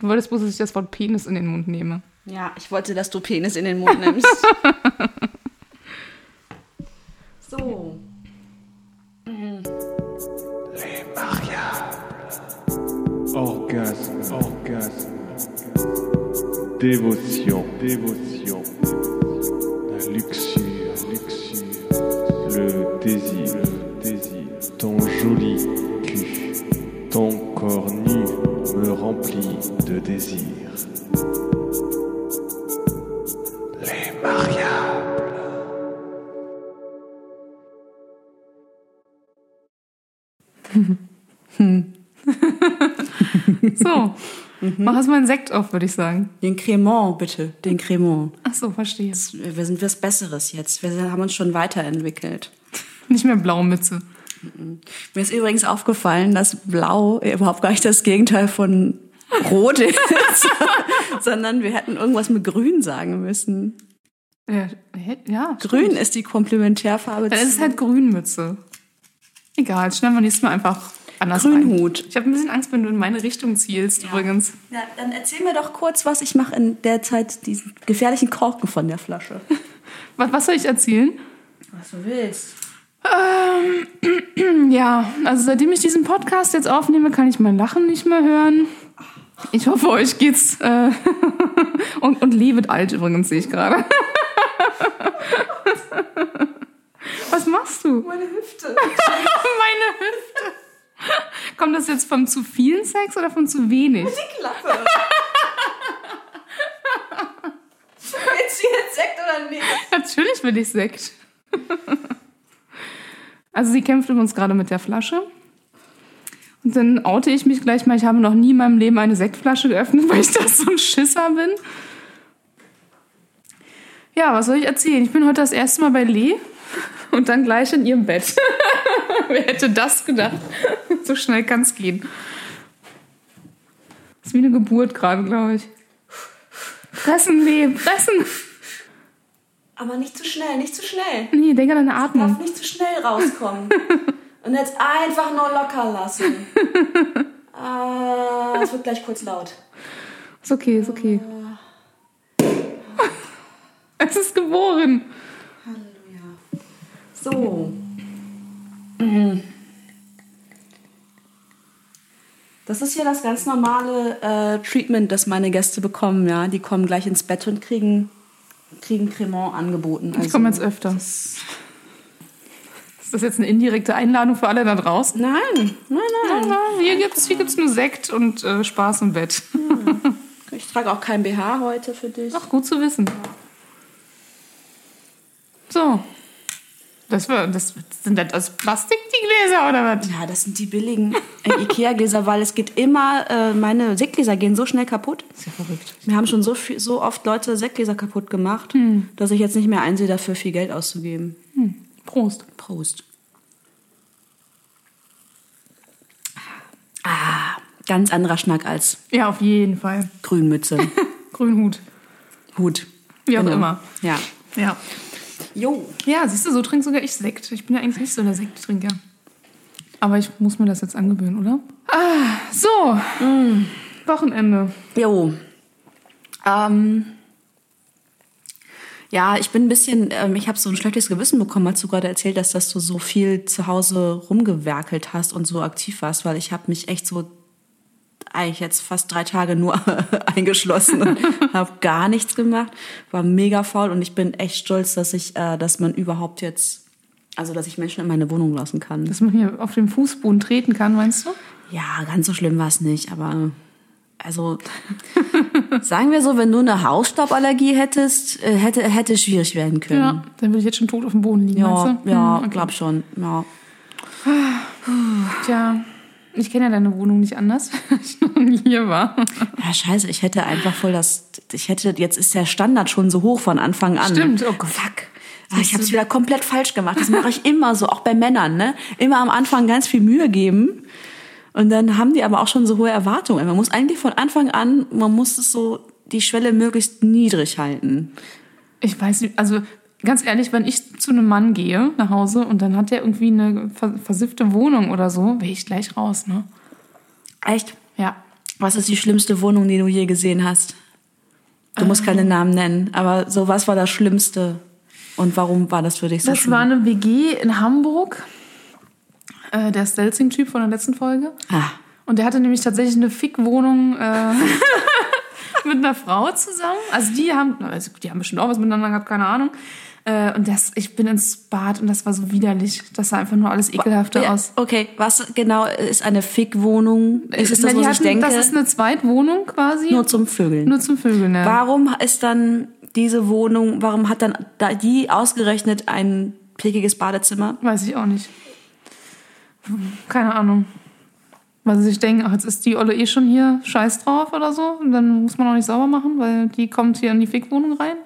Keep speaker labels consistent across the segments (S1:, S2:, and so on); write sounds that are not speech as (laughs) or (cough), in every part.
S1: Du wolltest bloß, dass ich das Wort Penis in den Mund nehme.
S2: Ja, ich wollte, dass du Penis in den Mund nimmst. (laughs) so.
S3: Orgasme, orgasme, dévotion, dévotion, désir. Les mariables. (laughs)
S1: So, mach erst mal einen Sekt auf, würde ich sagen.
S2: Den Cremant, bitte. Den Cremant.
S1: Ach so, verstehe.
S2: Wir sind was Besseres jetzt. Wir haben uns schon weiterentwickelt. (laughs)
S1: Nicht mehr blaue Mütze.
S2: Mir ist übrigens aufgefallen, dass Blau überhaupt gar nicht das Gegenteil von Rot ist, (laughs) sondern wir hätten irgendwas mit Grün sagen müssen.
S1: Ja, ja
S2: Grün ist die Komplementärfarbe.
S1: Dann ist es halt Grünmütze. Egal, schneiden wir nächstes Mal einfach anders
S2: Grünhut.
S1: Rein. Ich habe ein bisschen Angst, wenn du in meine Richtung zielst, übrigens.
S2: Ja, dann erzähl mir doch kurz, was ich mache in der Zeit diesen gefährlichen Korken von der Flasche. (laughs)
S1: Was, was soll ich erzählen?
S2: Was du willst.
S1: Ähm, (clears throat) ja, also seitdem ich diesen Podcast jetzt aufnehme, kann ich mein Lachen nicht mehr hören. Ich hoffe, euch geht's. Äh (laughs) und, und Lee wird alt übrigens, sehe ich gerade. (laughs) Was machst du?
S2: Meine Hüfte. (laughs)
S1: Meine Hüfte. Kommt das jetzt vom zu vielen Sex oder von zu wenig?
S2: Die Klappe. Willst du jetzt Sekt oder nicht?
S1: Natürlich will ich Sekt. Also sie kämpft übrigens gerade mit der Flasche. Und dann oute ich mich gleich mal, ich habe noch nie in meinem Leben eine Sektflasche geöffnet, weil ich da so ein Schisser bin. Ja, was soll ich erzählen? Ich bin heute das erste Mal bei Lee und dann gleich in ihrem Bett. (laughs) Wer hätte das gedacht? So schnell kann es gehen. ist wie eine Geburt gerade, glaube ich. Fressen, Lee, fressen!
S2: Aber nicht zu schnell, nicht zu schnell.
S1: Nee, denk an deine Atmung.
S2: Darf nicht zu schnell rauskommen. (laughs) Und jetzt einfach nur locker lassen. (laughs) Ah, es wird gleich kurz laut.
S1: Ist okay, ist okay. Es ist geboren.
S2: Halleluja. So. Das ist hier das ganz normale äh, Treatment, das meine Gäste bekommen. Ja, die kommen gleich ins Bett und kriegen kriegen Cremant angeboten. Also,
S1: Ich komme jetzt öfter. Ist das jetzt eine indirekte Einladung für alle da draußen?
S2: Nein, nein, nein.
S1: Ja, hier gibt's hier gibt's nur Sekt und äh, Spaß im Bett.
S2: Ich trage auch kein BH heute für dich.
S1: Ach, gut zu wissen. So. Das, war, das sind das aus Plastik, die Gläser, oder was?
S2: Ja, das sind die billigen äh, Ikea-Gläser, weil es geht immer, äh, meine Sektgläser gehen so schnell kaputt.
S1: ist ja verrückt.
S2: Wir haben schon so, viel, so oft Leute Sektgläser kaputt gemacht, dass ich jetzt nicht mehr einsehe, dafür viel Geld auszugeben.
S1: Prost.
S2: Prost. Ah, ganz anderer Schnack als
S1: Ja, auf jeden Fall.
S2: Grünmütze. (laughs)
S1: Grünhut.
S2: Hut.
S1: Wie auch
S2: Genau.
S1: immer.
S2: Ja.
S1: Ja.
S2: Jo.
S1: Ja, siehst du, so trinkt sogar ich Sekt. Ich bin ja eigentlich nicht so der Sekttrinker. Aber ich muss mir das jetzt angewöhnen, oder? Ah, so. Wochenende.
S2: Jo. Ähm, ja, ich bin ein bisschen, ähm, ich habe so ein schlechtes Gewissen bekommen, als du gerade erzählt hast, dass du so viel zu Hause rumgewerkelt hast und so aktiv warst, weil ich habe mich echt so eigentlich jetzt fast drei Tage nur (laughs) eingeschlossen und (laughs) habe gar nichts gemacht, war mega faul und ich bin echt stolz, dass ich, äh, dass man überhaupt jetzt, also dass ich Menschen in meine Wohnung lassen kann.
S1: Dass man hier auf dem Fußboden treten kann, meinst du?
S2: Ja, ganz so schlimm war es nicht, aber also sagen wir so, wenn du eine Hausstauballergie hättest, äh, hätte hätte es schwierig werden können.
S1: Ja. Dann würde ich jetzt schon tot auf dem Boden liegen,
S2: ja,
S1: meinst du?
S2: ja
S1: Hm, okay.
S2: glaub schon. Ja.
S1: Tja, ich kenne ja deine Wohnung nicht anders, (laughs) weil ich noch nie hier war.
S2: ja, scheiße, ich hätte einfach voll das ich hätte jetzt ist der Standard schon so hoch von Anfang an.
S1: Stimmt, oh Gott.
S2: Fuck. Ah, ich habe es wieder komplett falsch gemacht. Das mache ich immer so, auch bei Männern, ne? Immer am Anfang ganz viel Mühe geben. Und dann haben die aber auch schon so hohe Erwartungen. Man muss eigentlich von Anfang an, man muss es so die Schwelle möglichst niedrig halten.
S1: Ich weiß nicht, also ganz ehrlich, wenn ich zu einem Mann gehe nach Hause und dann hat der irgendwie eine ver- versiffte Wohnung oder so, wäre ich gleich raus, ne?
S2: Echt?
S1: Ja.
S2: Was ist die schlimmste Wohnung, die du je gesehen hast? Du musst keine Namen nennen, aber so was war das Schlimmste und warum war das für dich so
S1: Das
S2: schlimm?
S1: war eine WG in Hamburg. Äh, der Stelzing-Typ von der letzten Folge.
S2: ah,
S1: Und der hatte nämlich tatsächlich eine Fick-Wohnung äh, (laughs) mit einer Frau zusammen. Also die haben, also die haben bestimmt auch was miteinander gehabt, keine Ahnung. Äh, und das, ich bin ins Bad und das war so widerlich. Das sah einfach nur alles ekelhafter
S2: ja,
S1: aus.
S2: okay, was genau ist eine Fick-Wohnung? Ist es das, was ich denke?
S1: Das ist eine Zweitwohnung quasi.
S2: nur zum Vögeln.
S1: Nur zum Vögeln, ja.
S2: Warum ist dann diese Wohnung, warum hat dann da die ausgerechnet ein pickiges Badezimmer?
S1: Weiß ich auch nicht. Keine Ahnung. Weil sie sich denken, ach, jetzt ist die Olle eh schon hier, scheiß drauf oder so. Und dann muss man auch nicht sauber machen, weil die kommt hier in die Fickwohnung rein.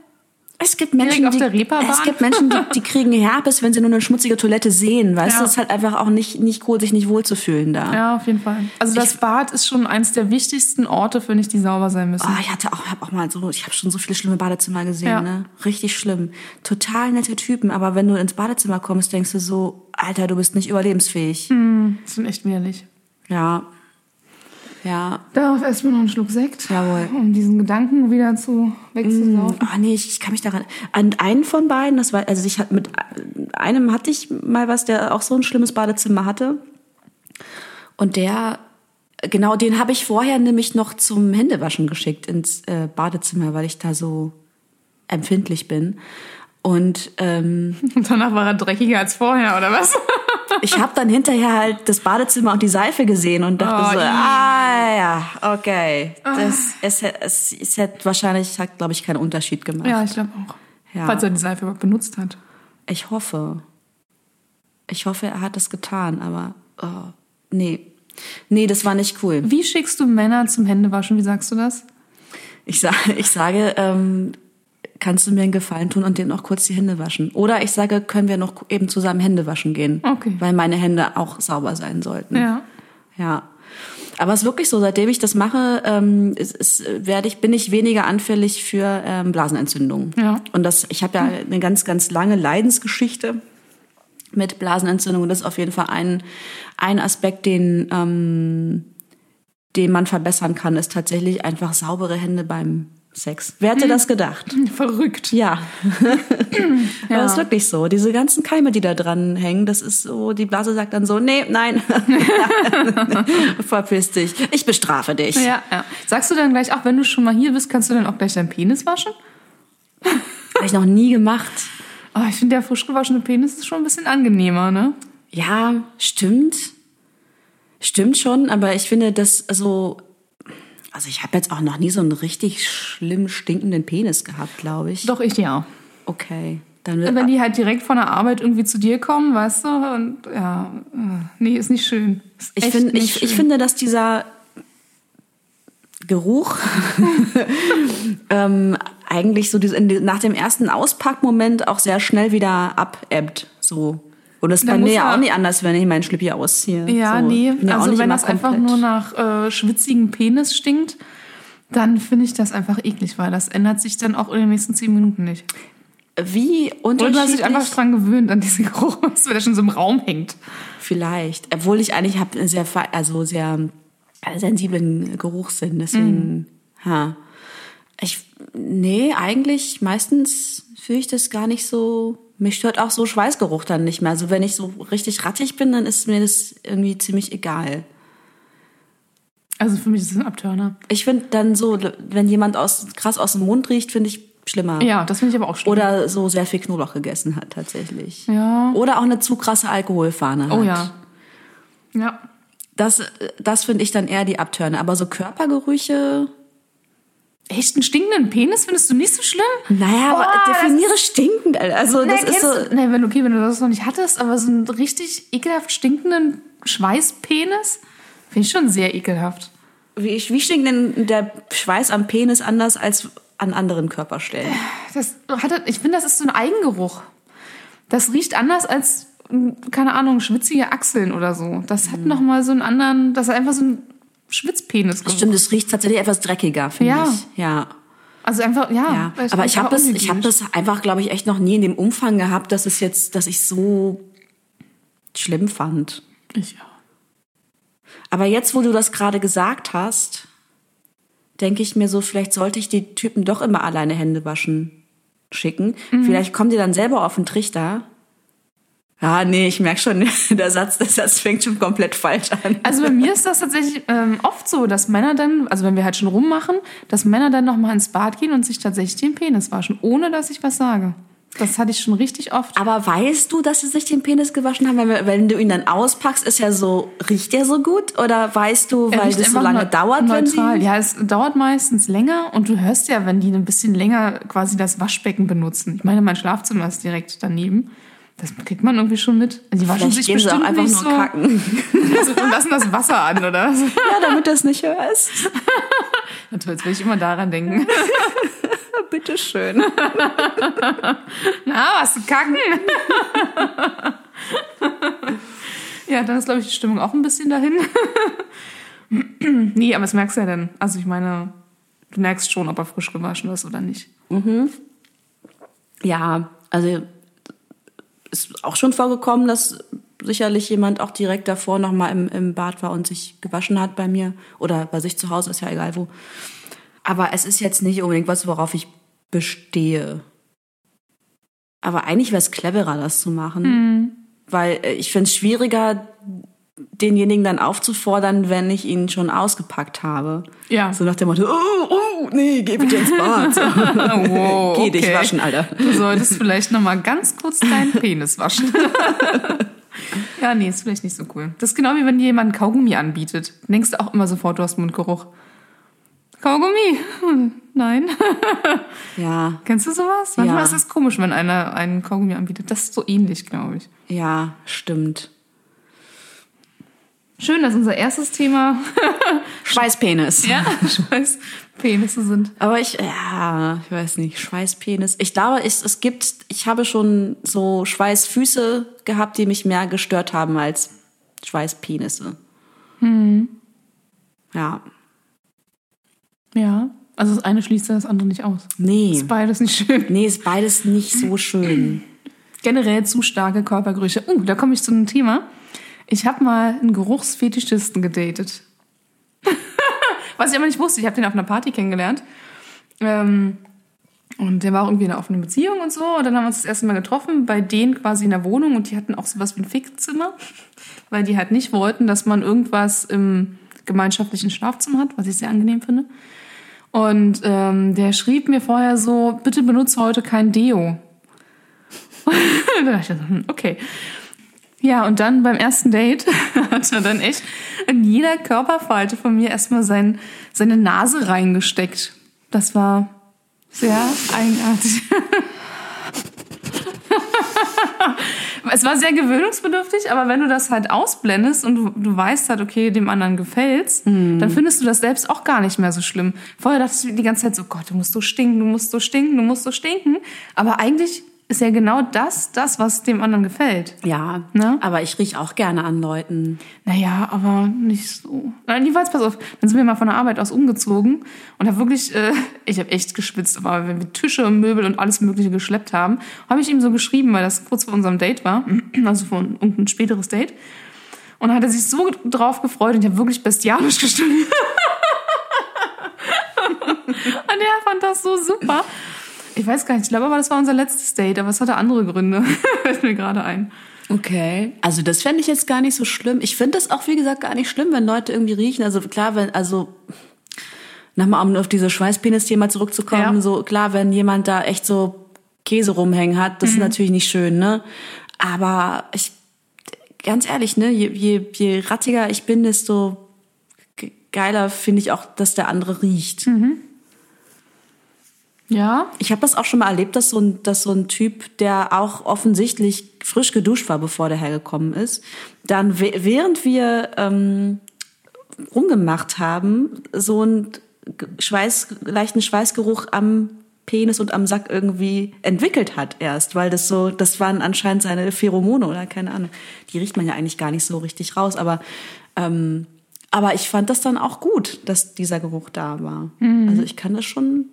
S2: Es gibt Menschen, die, es gibt Menschen, die, die kriegen Herpes, wenn sie nur eine schmutzige Toilette sehen. Weißt
S1: Ja.
S2: du, es ist halt einfach auch nicht, nicht cool, sich nicht wohlzufühlen da.
S1: Ja, auf jeden Fall. Also das Bad ist schon eins der wichtigsten Orte, finde ich, die sauber sein müssen.
S2: Oh, ich hatte auch, hab auch mal so, ich habe schon so viele schlimme Badezimmer gesehen,
S1: Ja.
S2: ne? Richtig schlimm. Total nette Typen, aber wenn du ins Badezimmer kommst, denkst du so, Alter, du bist nicht überlebensfähig.
S1: Das sind echt widerlich.
S2: Ja. Ja.
S1: Darauf erstmal noch einen Schluck Sekt,
S2: Jawohl.
S1: um diesen Gedanken wieder zu wegzusaufen.
S2: Ah nee, ich, ich kann mich daran. An einen von beiden, das war, also ich hatte mit einem hatte ich mal was, der auch so ein schlimmes Badezimmer hatte. Und der, genau, den habe ich vorher nämlich noch zum Händewaschen geschickt ins äh, Badezimmer, weil ich da so empfindlich bin. Und ähm, (laughs)
S1: Und danach war er dreckiger als vorher, oder was?
S2: Ich habe dann hinterher halt das Badezimmer und die Seife gesehen und dachte
S1: Oh,
S2: so,
S1: je.
S2: ah ja, okay. Das, es, es, es hätte wahrscheinlich, hat glaube ich keinen Unterschied gemacht.
S1: ja, ich glaube auch.
S2: Ja.
S1: Falls er die Seife überhaupt benutzt hat.
S2: Ich hoffe. Ich hoffe, er hat es getan, aber oh, nee. Nee, das war nicht cool.
S1: Wie schickst du Männer zum Händewaschen? Wie sagst du das?
S2: Ich, sa ich sage, ähm, kannst du mir einen Gefallen tun und denen noch kurz die Hände waschen? Oder ich sage, können wir noch eben zusammen Hände waschen gehen?
S1: Okay.
S2: Weil meine Hände auch sauber sein sollten.
S1: Ja.
S2: Ja. Aber es ist wirklich so, seitdem ich das mache, ähm, ist, ist, werde ich, bin ich weniger anfällig für ähm, Blasenentzündungen.
S1: Ja.
S2: Und das, ich habe ja eine ganz, ganz lange Leidensgeschichte mit Blasenentzündung. Und das ist auf jeden Fall ein, ein Aspekt, den, ähm, den man verbessern kann, ist tatsächlich einfach saubere Hände beim Sex. Wer hätte das gedacht?
S1: Verrückt.
S2: Ja. (laughs) Aber das ist wirklich so. Diese ganzen Keime, die da dran hängen, das ist so, die Blase sagt dann so, nee, nein. (laughs) Verpiss dich. Ich bestrafe dich.
S1: Ja, ja. Sagst du dann gleich, auch wenn du schon mal hier bist, kannst du dann auch gleich deinen Penis waschen? (laughs)
S2: Habe ich noch nie gemacht.
S1: Aber ich finde, der frisch gewaschene Penis ist schon ein bisschen angenehmer, ne?
S2: Ja, stimmt. Stimmt schon, aber ich finde das so, also ich habe jetzt auch noch nie so einen richtig schlimm stinkenden Penis gehabt, glaube ich.
S1: Doch, ich ja.
S2: Okay. Dann wird,
S1: Wenn die halt direkt von der Arbeit irgendwie zu dir kommen, weißt du, und ja, äh, nee, ist nicht schön. Ist
S2: Ich, find,
S1: nicht
S2: ich, ich
S1: schön.
S2: finde, dass dieser Geruch (laughs) ähm, eigentlich so nach dem ersten Auspackmoment auch sehr schnell wieder abebbt. So. Und das bei mir ja auch nicht anders, wenn ich meinen Schlippi ausziehe.
S1: Ja,
S2: so.
S1: nee,
S2: ja
S1: also wenn das einfach nur nach äh, schwitzigem Penis stinkt, dann finde ich das einfach eklig, weil das ändert sich dann auch in den nächsten zehn Minuten nicht.
S2: Wie
S1: Oder du hast dich
S2: unterschiedlich...
S1: einfach dran gewöhnt an diesen Geruch, (laughs) wenn der schon so im Raum hängt.
S2: Vielleicht. Obwohl ich eigentlich habe einen sehr, also sehr äh, sensiblen Geruchssinn, deswegen, ha. Ich, nee, eigentlich, meistens fühle ich das gar nicht so, mich stört auch so Schweißgeruch dann nicht mehr. Also wenn ich so richtig rattig bin, dann ist mir das irgendwie ziemlich egal.
S1: Also für mich ist es ein Abturner.
S2: Ich finde dann so, wenn jemand aus, krass aus dem Mund riecht, finde ich schlimmer.
S1: Ja, das finde ich aber auch schlimm.
S2: Oder so sehr viel Knoblauch gegessen hat, tatsächlich.
S1: Ja.
S2: Oder auch eine zu krasse Alkoholfahne hat.
S1: Oh ja. Ja.
S2: Das, das finde ich dann eher die Abtörne. Aber so Körpergerüche,
S1: Echt einen stinkenden Penis findest du nicht so schlimm?
S2: naja, aber
S1: Boah, das
S2: definiere stinkend. Also das
S1: nee,
S2: ist so.
S1: du, nee, wenn, okay, wenn du das noch nicht hattest, aber so einen richtig ekelhaft stinkenden Schweißpenis finde ich schon sehr ekelhaft.
S2: Wie, wie stinkt denn der Schweiß am Penis anders als an anderen Körperstellen?
S1: Das hat, ich finde, das ist so ein Eigengeruch. Das riecht anders als, m, keine Ahnung, schwitzige Achseln oder so. Das hat noch mal so einen anderen, das ist einfach so ein Schwitzpenis.
S2: Stimmt, es riecht tatsächlich etwas dreckiger, finde
S1: Ja.
S2: ich. Ja.
S1: Also einfach, ja.
S2: ja. Aber ich habe das, ich habe das einfach, glaube ich, echt noch nie in dem Umfang gehabt, dass es jetzt, dass ich so schlimm fand.
S1: Ich, ja.
S2: Aber jetzt, wo du das gerade gesagt hast, denke ich mir so, vielleicht sollte ich die Typen doch immer alleine Hände waschen schicken. Vielleicht kommen die dann selber auf den Trichter. Ja, nee, ich merke schon, (laughs) der Satz, der Satz fängt schon komplett falsch an.
S1: Also bei mir ist das tatsächlich ähm, oft so, dass Männer dann, also wenn wir halt schon rummachen, dass Männer dann nochmal ins Bad gehen und sich tatsächlich den Penis waschen, ohne dass ich was sage. Das hatte ich schon richtig oft.
S2: Aber weißt du, dass sie sich den Penis gewaschen haben? Wenn, wenn du ihn dann auspackst, ist er so, riecht er so gut? Oder weißt du, weil das so lange dauert, wenn
S1: neutral.
S2: sie...
S1: Ja, es dauert meistens länger und du hörst ja, wenn die ein bisschen länger quasi das Waschbecken benutzen. Ich meine, mein Schlafzimmer ist direkt daneben. Das kriegt man irgendwie schon mit. Die waschen
S2: Vielleicht
S1: sich
S2: gehen sie auch
S1: bestimmt
S2: einfach
S1: nicht
S2: nur
S1: so
S2: kacken.
S1: Also, und lassen das Wasser an, oder? (laughs)
S2: Ja, damit du es nicht hörst.
S1: Na toll, jetzt will ich immer daran denken. (laughs)
S2: Bitteschön. (laughs)
S1: Na, was kacken? ja, dann ist, glaube ich, die Stimmung auch ein bisschen dahin. nee, aber das merkst du ja dann. Also ich meine, du merkst schon, ob er frisch gewaschen ist oder nicht.
S2: Ja, also ist auch schon vorgekommen, dass sicherlich jemand auch direkt davor noch mal im, im Bad war und sich gewaschen hat bei mir oder bei sich zu Hause, ist ja egal wo. Aber es ist jetzt nicht unbedingt was, worauf ich bestehe. Aber eigentlich wäre es cleverer, das zu machen. Weil äh, ich finde es schwieriger, denjenigen dann aufzufordern, wenn ich ihn schon ausgepackt habe.
S1: Ja.
S2: So nach dem Motto, oh, oh, nee, geh bitte ins Bad.
S1: wow, (laughs) (laughs)
S2: Geh dich waschen, Alter.
S1: Du solltest vielleicht noch mal ganz kurz deinen (laughs) Penis waschen. ja, nee, ist vielleicht nicht so cool. Das ist genau wie wenn dir jemand Kaugummi anbietet. Denkst du auch immer sofort, du hast Mundgeruch. Kaugummi? Nein.
S2: Ja,
S1: Kennst du sowas? Manchmal
S2: Ja.
S1: ist es komisch, wenn einer einen Kaugummi anbietet. Das ist so ähnlich, glaube ich.
S2: ja, stimmt.
S1: Schön, dass unser erstes Thema (laughs)
S2: Schweißpenis.
S1: ja, Scheiß Penisse sind.
S2: Aber ich, ja, ich weiß nicht, Schweißpenis. Ich glaube, es, es gibt, ich habe schon so Schweißfüße gehabt, die mich mehr gestört haben als Schweißpenisse. Ja.
S1: Ja, also das eine schließt das andere nicht aus.
S2: Nee.
S1: Ist beides nicht schön.
S2: Nee, ist beides nicht so schön.
S1: Generell zu starke Körpergerüche. Uh, da komme ich zu einem Thema. Ich habe mal einen Geruchsfetischisten gedatet. (laughs) Was ich aber nicht wusste. Ich habe den auf einer Party kennengelernt. Ähm, und der war auch irgendwie in einer offenen Beziehung und so. Und dann haben wir uns das erste Mal getroffen, bei denen quasi in der Wohnung. Und die hatten auch sowas wie ein Fickzimmer, (laughs) weil die halt nicht wollten, dass man irgendwas im gemeinschaftlichen Schlafzimmer hat, was ich sehr angenehm finde. Und ähm, der schrieb mir vorher so, bitte benutze heute kein Deo. (laughs) dann dachte ich hm, okay. Ja, und dann beim ersten Date (laughs) hat er dann echt in jeder Körperfalte von mir erstmal sein, seine Nase reingesteckt. Das war sehr eigenartig. (laughs) es war sehr gewöhnungsbedürftig, aber wenn du das halt ausblendest und du, du weißt halt, okay, dem anderen gefällt's, dann findest du das selbst auch gar nicht mehr so schlimm. Vorher dachtest du die ganze Zeit so, Gott, du musst so stinken, du musst so stinken, du musst so stinken. Aber eigentlich ist ja genau das, das, was dem anderen gefällt.
S2: Ja,
S1: Ne?
S2: aber ich riech auch gerne an Leuten.
S1: Naja, aber nicht so. Nein, jedenfalls, pass auf, dann sind wir mal von der Arbeit aus umgezogen und habe wirklich, äh, (laughs) ich habe echt geschwitzt, aber wenn wir Tische, Möbel und alles Mögliche geschleppt haben, habe ich ihm so geschrieben, weil das kurz vor unserem Date war, (clears throat) also vor irgendein späteres Date. Und dann hat er sich so drauf gefreut und ich habe wirklich bestialisch (laughs) gestimmt. und er fand das so super. Ich weiß gar nicht, ich glaube aber, das war unser letztes Date, aber es hatte andere Gründe. (laughs) Fällt mir gerade ein.
S2: Okay. Also das fände ich jetzt gar nicht so schlimm. Ich finde das auch, wie gesagt, gar nicht schlimm, wenn Leute irgendwie riechen. Also klar, wenn, also nochmal um auf dieses Schweißpenis-Thema zurückzukommen,
S1: Ja.
S2: so klar, wenn jemand da echt so Käse rumhängen hat, das ist natürlich nicht schön, ne? Aber ich, ganz ehrlich, ne, je, je, je rattiger ich bin, desto ge- geiler finde ich auch, dass der andere riecht.
S1: Ja,
S2: Ich habe das auch schon mal erlebt, dass so, ein, dass so ein Typ, der auch offensichtlich frisch geduscht war, bevor der hergekommen ist, dann während wir ähm, rumgemacht haben, so einen Schweiß, leichten Schweißgeruch am Penis und am Sack irgendwie entwickelt hat erst, weil das so, das waren anscheinend seine Pheromone oder keine Ahnung. Die riecht man ja eigentlich gar nicht so richtig raus, aber ähm, aber ich fand das dann auch gut, dass dieser Geruch da war. Also ich kann das schon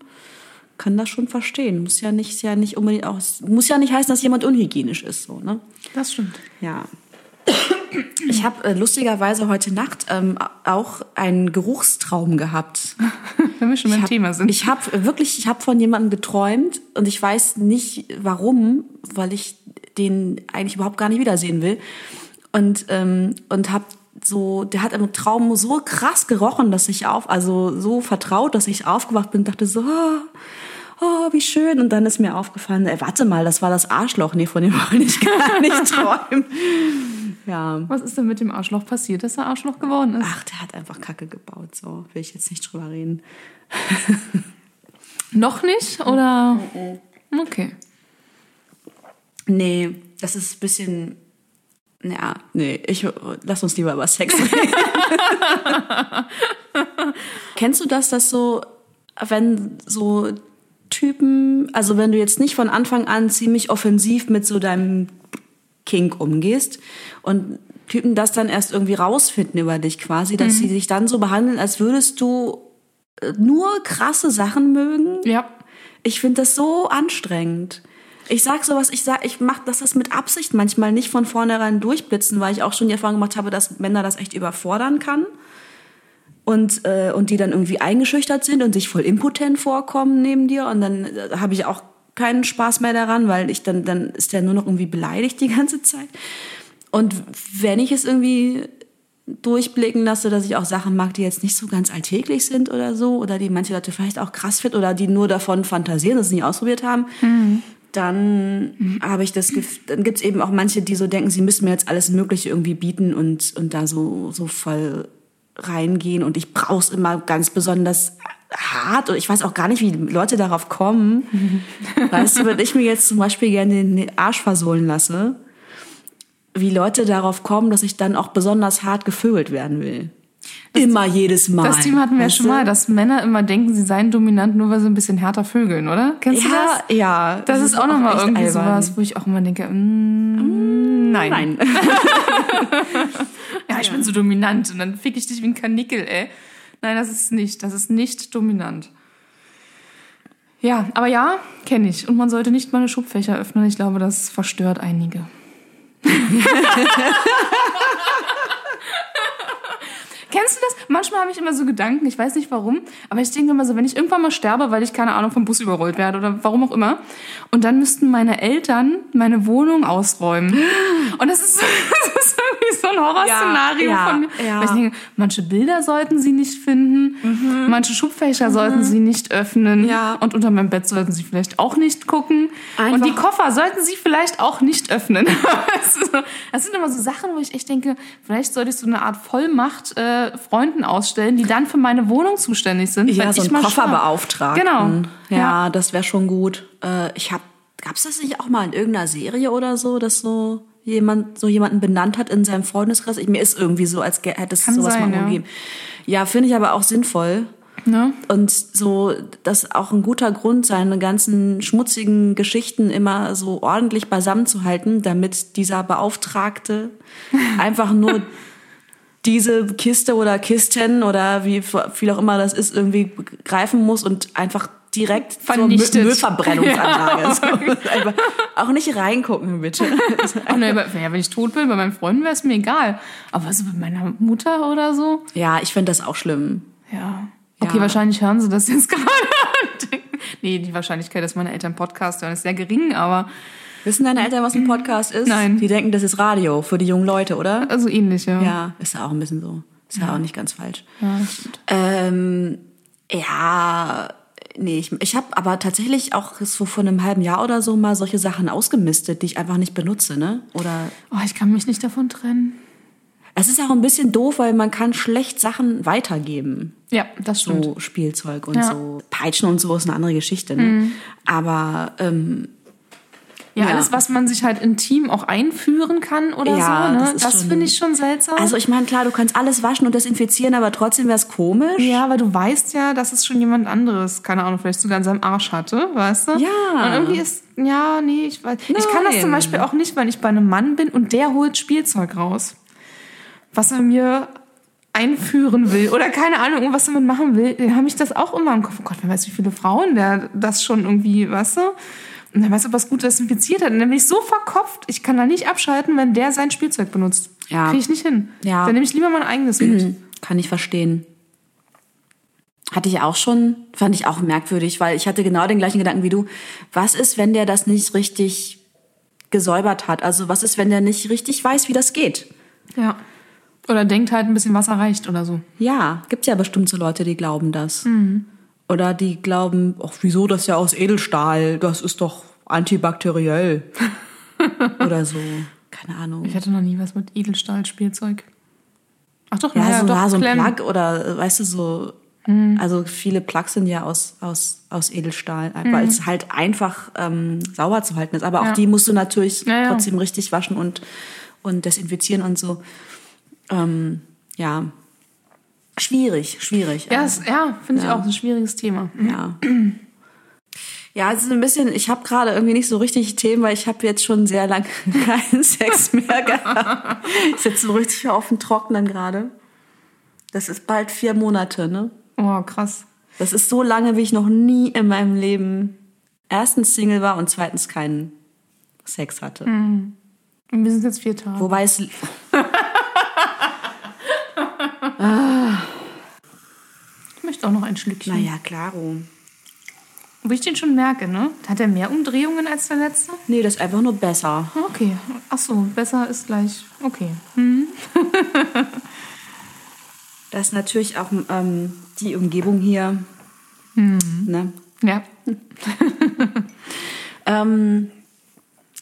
S2: kann das schon verstehen. Muss ja nicht, ja nicht unbedingt auch, muss ja nicht heißen, dass jemand unhygienisch ist, so, ne?
S1: das stimmt.
S2: Ja. Ich habe äh, lustigerweise heute Nacht ähm, auch einen Geruchstraum gehabt. (laughs)
S1: Wenn wir schon beim Thema sind.
S2: Ich habe wirklich, ich habe von jemandem geträumt und ich weiß nicht warum, weil ich den eigentlich überhaupt gar nicht wiedersehen will. Und ähm, und habe so, der hat im Traum so krass gerochen, dass ich auf, also so vertraut, dass ich aufgewacht bin und dachte so, oh, oh, wie schön. Und dann ist mir aufgefallen, ey, warte mal, das war das Arschloch. Nee, von dem wollte ich gar nicht (laughs) träumen. Ja.
S1: Was ist denn mit dem Arschloch passiert, dass er Arschloch geworden ist?
S2: Ach, der hat einfach Kacke gebaut, so will ich jetzt nicht drüber reden. (laughs)
S1: Noch nicht? Oder? Okay.
S2: Nee, das ist ein bisschen. Ja, nee, ich lass uns lieber über Sex reden. (laughs) Kennst du das, dass so, wenn so Typen, also wenn du jetzt nicht von Anfang an ziemlich offensiv mit so deinem Kink umgehst und Typen das dann erst irgendwie rausfinden über dich quasi, dass sie dich dann so behandeln, als würdest du äh, nur krasse Sachen mögen?
S1: Ja.
S2: Ich finde das so anstrengend. Ich sag sowas, ich sag, ich mach das, das mit Absicht manchmal nicht von vornherein durchblitzen, weil ich auch schon die Erfahrung gemacht habe, dass Männer das echt überfordern kann. Und, äh, und die dann irgendwie eingeschüchtert sind und sich voll impotent vorkommen neben dir. Und dann äh, habe ich auch keinen Spaß mehr daran, weil ich dann, dann ist der nur noch irgendwie beleidigt die (laughs) ganze Zeit. Und wenn ich es irgendwie durchblicken lasse, dass ich auch Sachen mag, die jetzt nicht so ganz alltäglich sind oder so, oder die manche Leute vielleicht auch krass finden oder die nur davon fantasieren, dass sie es nie ausprobiert haben, dann habe ich das, Gef- dann gibt's eben auch manche, die so denken, sie müssen mir jetzt alles Mögliche irgendwie bieten und, und da so, so voll reingehen und ich brauch's immer ganz besonders hart und ich weiß auch gar nicht, wie Leute darauf kommen. (laughs) Weißt du, wenn ich mir jetzt zum Beispiel gerne den Arsch versohlen lasse, wie Leute darauf kommen, dass ich dann auch besonders hart gevögelt werden will. Immer jedes Mal.
S1: Das Thema hatten wir ja schon
S2: du?
S1: mal, dass Männer immer denken, sie seien dominant, nur weil sie ein bisschen härter vögeln, oder? Kennst du
S2: Ja,
S1: das?
S2: ja.
S1: Das, ist auch nochmal irgendwie
S2: albern.
S1: sowas, wo ich auch immer denke, mm, nein.
S2: Nein. (laughs) (laughs)
S1: So dominant und dann fick ich dich wie ein Kanickel, ey. Nein, das ist nicht, das ist nicht dominant. Ja, aber ja, kenne ich. Und man sollte nicht meine Schubfächer öffnen. Ich glaube, das verstört einige. (laughs) Kennst du das? Manchmal habe ich immer so Gedanken, ich weiß nicht warum, aber ich denke immer so, wenn ich irgendwann mal sterbe, weil ich keine Ahnung vom Bus überrollt werde oder warum auch immer, und dann müssten meine Eltern meine Wohnung ausräumen. Und das ist, (laughs) das ist irgendwie so ein Horrorszenario
S2: Ja, ja,
S1: von mir.
S2: ja.
S1: Weil ich denke, manche Bilder sollten sie nicht finden, manche Schubfächer sollten sie nicht öffnen
S2: Mhm. Ja.
S1: und unter meinem Bett sollten sie vielleicht auch nicht gucken. Und
S2: Einfach-
S1: die Koffer sollten sie vielleicht auch nicht öffnen. Weißt du, so, das sind immer so Sachen, wo ich echt denke, vielleicht sollte ich so eine Art Vollmacht äh, Freunden ausstellen, die dann für meine Wohnung zuständig sind.
S2: Ja, so
S1: ich
S2: ein
S1: mal
S2: Kofferbeauftragten.
S1: Genau.
S2: Ja,
S1: Ja.
S2: das wäre schon gut. Äh, ich hab, gab's das nicht auch mal in irgendeiner Serie oder so, dass so jemand so jemanden benannt hat in seinem Freundeskreis? Ich, mir ist irgendwie so, als hätte es sowas
S1: sein,
S2: mal
S1: ja.
S2: gegeben. Ja, finde ich aber auch sinnvoll.
S1: Ne?
S2: Und so, das auch ein guter Grund, seine ganzen schmutzigen Geschichten immer so ordentlich beisammen zu halten, damit dieser Beauftragte (laughs) einfach nur diese Kiste oder Kisten oder wie viel auch immer das ist, irgendwie greifen muss und einfach direkt
S1: Vernichtet.
S2: zur Mü- Müllverbrennungsanlage. So, (laughs) einfach auch nicht reingucken, bitte.
S1: Ach, ne, aber- ja, wenn ich tot bin, bei meinen Freunden wäre es mir egal. Aber so bei meiner Mutter oder so,
S2: ja, ich finde das auch schlimm.
S1: ja. Okay,
S2: Ja.
S1: wahrscheinlich hören sie das jetzt (laughs) gerade. nee, die Wahrscheinlichkeit, dass meine Eltern Podcast hören, ist sehr gering, aber
S2: Wissen deine Eltern, was ein Podcast ist?
S1: Nein.
S2: Die denken, das ist Radio für die jungen Leute, oder?
S1: also ähnlich, ja.
S2: Ja, ist ja auch ein bisschen so. Ist ja, auch nicht ganz falsch.
S1: Ja.
S2: Ähm, ja, nee, ich, ich habe aber tatsächlich auch so vor einem halben Jahr oder so mal solche Sachen ausgemistet, die ich einfach nicht benutze, ne? Oder
S1: Oh, ich kann mich nicht davon trennen.
S2: es ist auch ein bisschen doof, weil man kann schlecht Sachen weitergeben.
S1: Ja, das stimmt.
S2: So Spielzeug und
S1: Ja.
S2: so. Peitschen und so ist eine andere Geschichte, ne? Aber ähm,
S1: Ja,
S2: Ja.
S1: alles, was man sich halt intim auch einführen kann oder
S2: Ja,
S1: so, ne?
S2: das
S1: Das, finde ich schon seltsam.
S2: also ich meine, klar, du kannst alles waschen und desinfizieren, aber trotzdem wäre es komisch.
S1: ja, aber du weißt ja, dass es schon jemand anderes, keine Ahnung, vielleicht sogar in seinem Arsch hatte, weißt du?
S2: Ja.
S1: Und irgendwie ist, ja, nee, ich weiß. Ich kann das zum
S2: Nein.
S1: Beispiel auch nicht, weil ich bei einem Mann bin und der holt Spielzeug raus. Was er mir einführen will oder keine Ahnung, irgendwas damit machen will, dann habe ich das auch immer im Kopf. Oh Gott, wer weiß, wie viele Frauen der das schon irgendwie, weißt du? Und dann weiß, ob er es gut desinfiziert hat. Und dann bin ich so verkopft, ich kann da nicht abschalten, wenn der sein Spielzeug benutzt.
S2: Ja.
S1: Kriege ich nicht hin.
S2: Ja.
S1: Dann nehme ich lieber mein eigenes mit. (clears throat)
S2: Kann ich verstehen. Hatte ich auch schon, fand ich auch merkwürdig, weil ich hatte genau den gleichen Gedanken wie du. Was ist, wenn der das nicht richtig gesäubert hat? Also was ist, wenn der nicht richtig weiß, wie das geht?
S1: Ja. Oder denkt halt ein bisschen Wasser reicht oder so.
S2: Ja, gibt's ja bestimmt so Leute, die glauben das. Oder die glauben, ach, wieso das ist ja aus Edelstahl, das ist doch antibakteriell. (laughs) Oder so. Keine Ahnung.
S1: Ich hatte noch nie was mit Edelstahl-Spielzeug. Ach doch,
S2: Ja,
S1: naja,
S2: so,
S1: doch,
S2: ja, so ein
S1: Clem.
S2: Plug oder weißt du so. Also viele Plugs sind ja aus, aus, aus Edelstahl, weil es halt einfach ähm, sauber zu halten ist. Aber auch
S1: Ja.
S2: die musst du natürlich
S1: ja.
S2: trotzdem richtig waschen und, und desinfizieren und so. Ähm, ja. Schwierig, schwierig.
S1: Ja, es- ja finde ich
S2: Ja.
S1: auch ein schwieriges Thema.
S2: Ja. Ja, es ist ein bisschen, ich habe gerade irgendwie nicht so richtig Themen, weil ich habe jetzt schon sehr lange (laughs) keinen Sex mehr gehabt. Ich sitze so richtig auf dem Trocknen gerade. Das ist bald vier Monate, ne?
S1: Oh, krass.
S2: Das ist so lange, wie ich noch nie in meinem Leben erstens Single war und zweitens keinen Sex hatte.
S1: Und wir sind jetzt vier Tage.
S2: Wobei es.
S1: Ich (laughs) möchte auch noch ein Schlückchen.
S2: Naja, klaro.
S1: Wo ich den schon merke, ne? Hat er mehr Umdrehungen als der letzte?
S2: Nee, das ist einfach nur besser.
S1: Okay. Ach so, besser ist gleich. Okay. (laughs)
S2: Das ist natürlich auch ähm, die Umgebung hier. Ne?
S1: Ja. (laughs) (laughs)
S2: Ähm,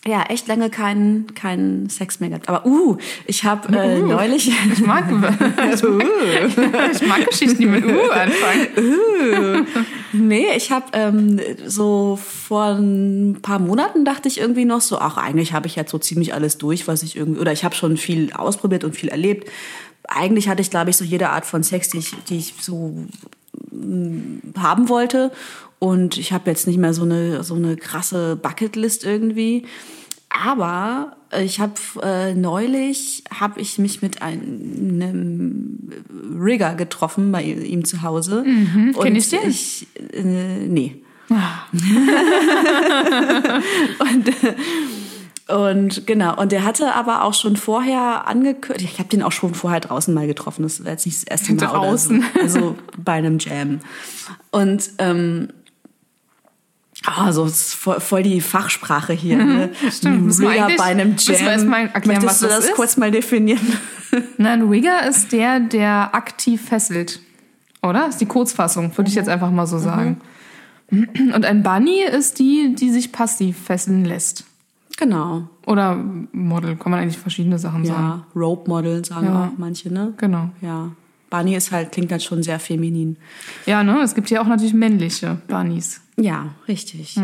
S2: ja, echt lange keinen keinen Sex mehr gehabt. Aber uh, ich habe äh, neulich.
S1: Ich mag, (laughs) (laughs) ich mag Geschichten, die mit U anfangen.
S2: nee, ich habe ähm, so vor ein paar Monaten dachte ich irgendwie noch so, ach, eigentlich habe ich jetzt so ziemlich alles durch, was ich irgendwie, oder ich habe schon viel ausprobiert und viel erlebt. Eigentlich hatte ich, glaube ich, so jede Art von Sex, die ich, die ich so mm, haben wollte. Und ich habe jetzt nicht mehr so eine, so eine krasse Bucketlist irgendwie. Aber ich habe äh, neulich habe ich mich mit einem Rigger getroffen bei ihm zu Hause.
S1: Mhm.
S2: Und
S1: kenn ich den?
S2: Ich, äh, nee.
S1: Ah. (laughs)
S2: und, und genau, und der hatte aber auch schon vorher angekündigt, ich habe den auch schon vorher draußen mal getroffen, das war jetzt nicht das erste (laughs) Mal
S1: Draußen.
S2: so, also bei einem Jam. Und ähm, Ah, so ist voll, voll die Fachsprache hier. Ne?
S1: stimmt. Wir
S2: Rigger
S1: eigentlich-
S2: bei einem Jam.
S1: erklären,
S2: Möchtest du
S1: das
S2: das
S1: ist?
S2: kurz mal definieren? (laughs)
S1: Na, ein Rigger ist der, der aktiv fesselt. Oder? Ist die Kurzfassung, würde ich jetzt einfach mal so sagen. (clears throat) Und ein Bunny ist die, die sich passiv fesseln lässt.
S2: Genau.
S1: Oder Model, kann man eigentlich verschiedene Sachen sagen.
S2: Ja, Rope Model sagen
S1: Ja.
S2: auch manche, ne?
S1: Genau.
S2: Ja. Bunny ist halt, klingt dann schon sehr feminin.
S1: Ja, ne? Es gibt ja auch natürlich männliche Bunnies.
S2: Ja, richtig.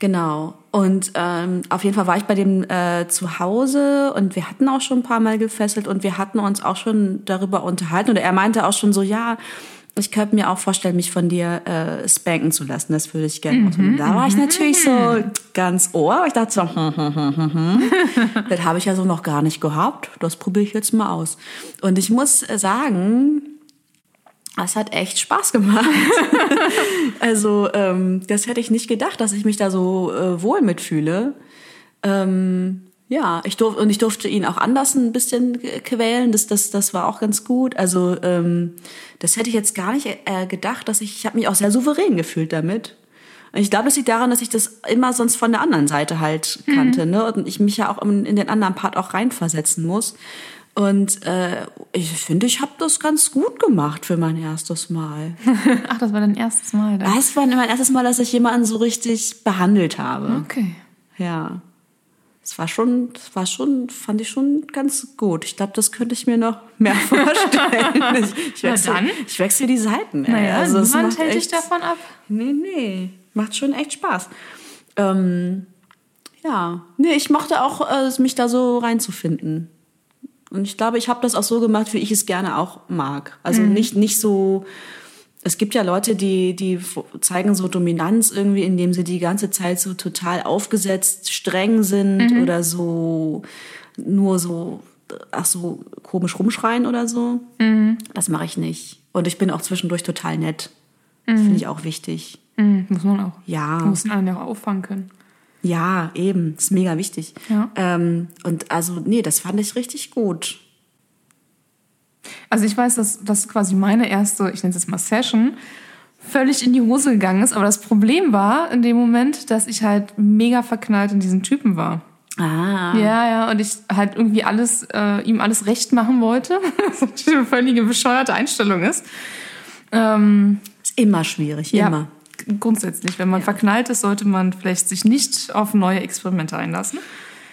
S2: Genau. Und ähm, auf jeden Fall war ich bei dem äh, zu Hause und wir hatten auch schon ein paar Mal gefesselt und wir hatten uns auch schon darüber unterhalten. Und er meinte auch schon so, ja, ich könnte mir auch vorstellen, mich von dir äh, spanken zu lassen. Das würde ich gerne machen. Da war ich natürlich so ganz ohr. Ich dachte so, hm, hm, hm, hm, hm. (laughs) das habe ich ja so noch gar nicht gehabt. Das probiere ich jetzt mal aus. Und ich muss äh, sagen, es hat echt Spaß gemacht. (laughs) also ähm, das hätte ich nicht gedacht, dass ich mich da so äh, wohl mitfühle. Ähm, ja, ich durf, und ich durfte ihn auch anders ein bisschen quälen. Das, das, das war auch ganz gut. Also ähm, das hätte ich jetzt gar nicht äh, gedacht, dass ich, ich habe mich auch sehr souverän gefühlt damit. Und ich glaube, das liegt daran, dass ich das immer sonst von der anderen Seite halt kannte, ne? Und ich mich ja auch in, in den anderen Part auch reinversetzen muss. Und äh, ich finde, ich habe das ganz gut gemacht für mein erstes Mal. (laughs)
S1: Ach, das war dein erstes Mal. Da.
S2: Das war mein erstes Mal, dass ich jemanden so richtig behandelt habe.
S1: Okay.
S2: Ja. Es war schon, es war schon, fand ich schon ganz gut. Ich glaube, das könnte ich mir noch mehr (laughs) vorstellen. Ich, ich,
S1: Na
S2: wechsle,
S1: dann.
S2: ich wechsle die Seiten. ey.
S1: Naja,
S2: also
S1: niemand hält dich davon ab.
S2: Nee, nee. Macht schon echt Spaß. Ähm, ja. Nee, ich mochte auch, äh, mich da so reinzufinden. Und ich glaube, ich habe das auch so gemacht, wie ich es gerne auch mag. Also nicht, nicht so. Es gibt ja Leute, die, die zeigen so Dominanz irgendwie, indem sie die ganze Zeit so total aufgesetzt, streng sind oder so nur so, ach so, komisch rumschreien oder so. Das mache ich nicht. Und ich bin auch zwischendurch total nett. Finde ich auch wichtig.
S1: Mhm, muss man auch.
S2: Ja.
S1: Muss einen ja auch auffangen können.
S2: Ja, eben. Das ist mega wichtig.
S1: Ja.
S2: Ähm, und also, nee, das fand ich richtig gut.
S1: Also ich weiß, dass das quasi meine erste, ich nenne es jetzt mal Session, völlig in die Hose gegangen ist. Aber das Problem war in dem Moment, dass ich halt mega verknallt in diesen Typen war.
S2: Ah.
S1: Ja, ja, und ich halt irgendwie alles, äh, ihm alles recht machen wollte. (laughs) Was eine völlige bescheuerte Einstellung ist. Ähm,
S2: Ist immer schwierig,
S1: ja,
S2: immer.
S1: grundsätzlich. Wenn man verknallt ist, sollte man vielleicht sich nicht auf neue Experimente einlassen.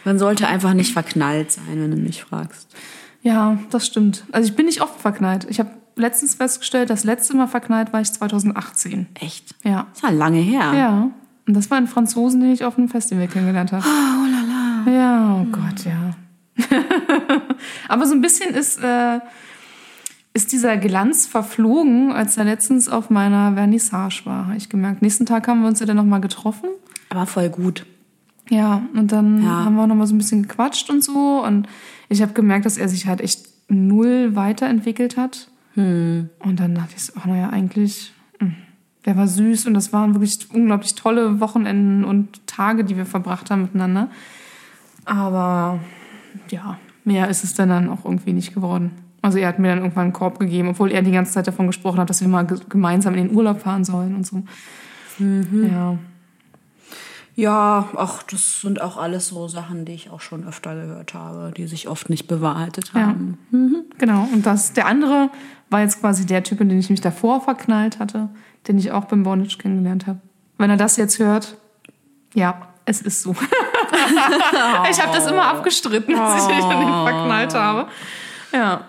S2: Man sollte einfach nicht verknallt sein, wenn du mich fragst.
S1: Ja, das stimmt. Also ich bin nicht oft verknallt. Ich habe letztens festgestellt, das letzte Mal verknallt war ich 2018.
S2: Echt?
S1: Ja.
S2: Das war lange her.
S1: Ja. Und das war ein Franzosen, den ich auf einem Festival kennengelernt habe.
S2: Oh la la.
S1: Ja, oh Gott, ja. (laughs) Aber so ein bisschen ist, äh, ist dieser Glanz verflogen, als er letztens auf meiner Vernissage war. Habe ich gemerkt. Nächsten Tag haben wir uns ja dann nochmal getroffen.
S2: Aber voll gut.
S1: Ja, und dann
S2: Ja.
S1: haben wir auch noch mal so ein bisschen gequatscht und so. Und ich habe gemerkt, dass er sich halt echt null weiterentwickelt hat. Und dann dachte ich so, ach naja, eigentlich, mh, der war süß und das waren wirklich unglaublich tolle Wochenenden und Tage, die wir verbracht haben miteinander. Aber ja, mehr ist es dann, dann auch irgendwie nicht geworden. Also er hat mir dann irgendwann einen Korb gegeben, obwohl er die ganze Zeit davon gesprochen hat, dass wir mal ge- gemeinsam in den Urlaub fahren sollen und so. Ja.
S2: Ja, ach, das sind auch alles so Sachen, die ich auch schon öfter gehört habe, die sich oft nicht bewahrheitet
S1: Ja.
S2: haben.
S1: Genau. Und das, der andere war jetzt quasi der Typ, in den ich mich davor verknallt hatte, den ich auch beim Bondage kennengelernt habe. Wenn er das jetzt hört, ja, es ist so. (laughs) ich habe das immer abgestritten, dass ich mich an den verknallt habe. Ja.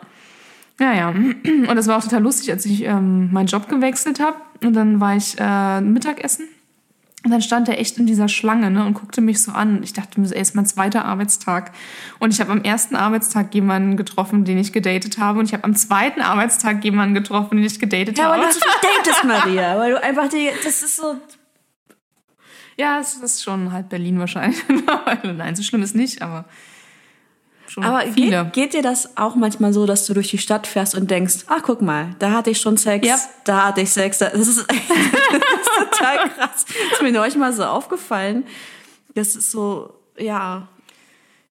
S1: Ja, ja. Und das war auch total lustig, als ich ähm, meinen Job gewechselt habe. Und dann war ich äh, Mittagessen. Und dann stand er echt in dieser Schlange ne, und guckte mich so an. Ich dachte mir so, ey, ist mein zweiter Arbeitstag. Und ich habe am ersten Arbeitstag jemanden getroffen, den ich gedatet habe. Und ich habe am zweiten Arbeitstag jemanden getroffen, den ich gedatet
S2: Ja,
S1: habe.
S2: weil du zu viel (laughs) datest, Maria. Weil du einfach die, das ist so,
S1: Ja, es ist schon halb Berlin wahrscheinlich. (laughs) Nein, so schlimm ist nicht, aber schon
S2: Aber
S1: viele.
S2: Geht, geht dir das auch manchmal so, dass du durch die Stadt fährst und denkst, ach guck mal, da hatte ich schon Sex,
S1: Ja.
S2: da hatte ich Sex. (laughs) Das ist, das ist total krass. Das ist mir neulich mal so aufgefallen. Das ist so, ja.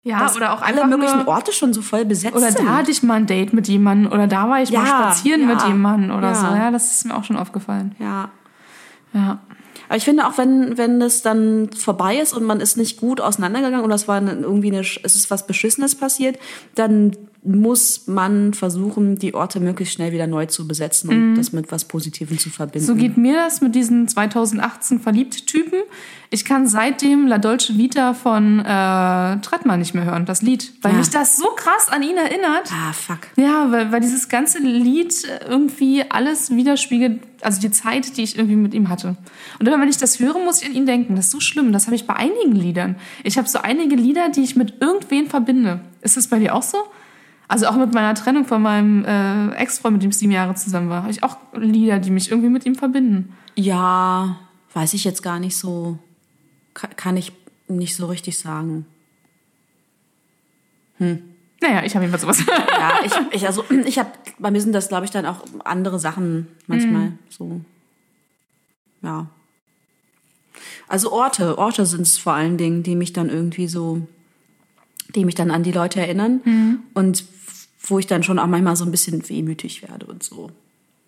S1: ja,
S2: dass
S1: oder auch
S2: alle möglichen
S1: nur,
S2: Orte schon so voll besetzt
S1: Oder
S2: sind.
S1: da hatte ich mal ein Date mit jemandem oder da war ich mal
S2: Ja,
S1: spazieren
S2: ja,
S1: mit jemandem oder
S2: ja.
S1: so. Ja, das ist mir auch schon aufgefallen.
S2: ja.
S1: Ja.
S2: Aber ich finde auch, wenn, wenn das dann vorbei ist und man ist nicht gut auseinandergegangen oder es war irgendwie eine, es ist was Beschissenes passiert, dann muss man versuchen, die Orte möglichst schnell wieder neu zu besetzen und das mit was Positivem zu verbinden.
S1: So geht mir das mit diesen 2018 Verliebt-Typen. Ich kann seitdem La Dolce Vita von äh, Trettmann nicht mehr hören, das Lied. Weil
S2: Ja.
S1: mich das so krass an ihn erinnert.
S2: ah, fuck.
S1: Ja, weil, weil dieses ganze Lied irgendwie alles widerspiegelt, also die Zeit, die ich irgendwie mit ihm hatte. Und immer wenn ich das höre, muss ich an ihn denken. Das ist so schlimm. Das habe ich bei einigen Liedern. Ich habe so einige Lieder, die ich mit irgendwen verbinde. Ist das bei dir auch so? Also auch mit meiner Trennung von meinem äh, Ex-Freund, mit dem ich sieben Jahre zusammen war, habe ich auch Lieder, die mich irgendwie mit ihm verbinden.
S2: Ja, weiß ich jetzt gar nicht so, kann, ich nicht so richtig sagen.
S1: Naja, ich habe jedenfalls sowas. (laughs)
S2: Ja, ich, (laughs) ich also (clears throat) ich habe bei mir sind das glaube ich dann auch andere Sachen manchmal so. Ja. Also Orte, Orte sind es vor allen Dingen, die mich dann irgendwie so, die mich dann an die Leute erinnern und wo ich dann schon auch manchmal so ein bisschen wehmütig werde und so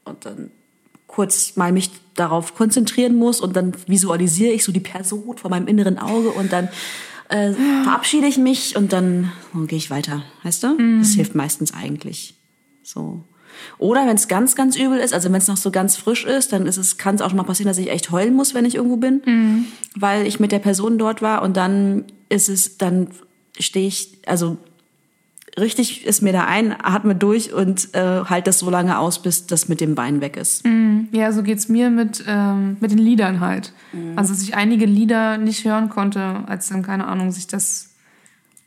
S2: und dann kurz mal mich darauf konzentrieren muss und dann visualisiere ich so die Person vor meinem inneren Auge und dann äh, verabschiede ich mich und dann oh, gehe ich weiter, weißt du? Das hilft meistens eigentlich. So. Oder wenn es ganz, ganz übel ist, also wenn es noch so ganz frisch ist, dann ist es, kann es auch schon mal passieren, dass ich echt heulen muss, wenn ich irgendwo bin, weil ich mit der Person dort war und dann ist es, dann stehe ich, also richtig ist mir da ein, atme durch und äh, halt das so lange aus, bis das mit dem Bein weg ist.
S1: Ja, so geht's mir mit, ähm, mit den Liedern halt. Also, dass ich einige Lieder nicht hören konnte, als dann, keine Ahnung, sich das,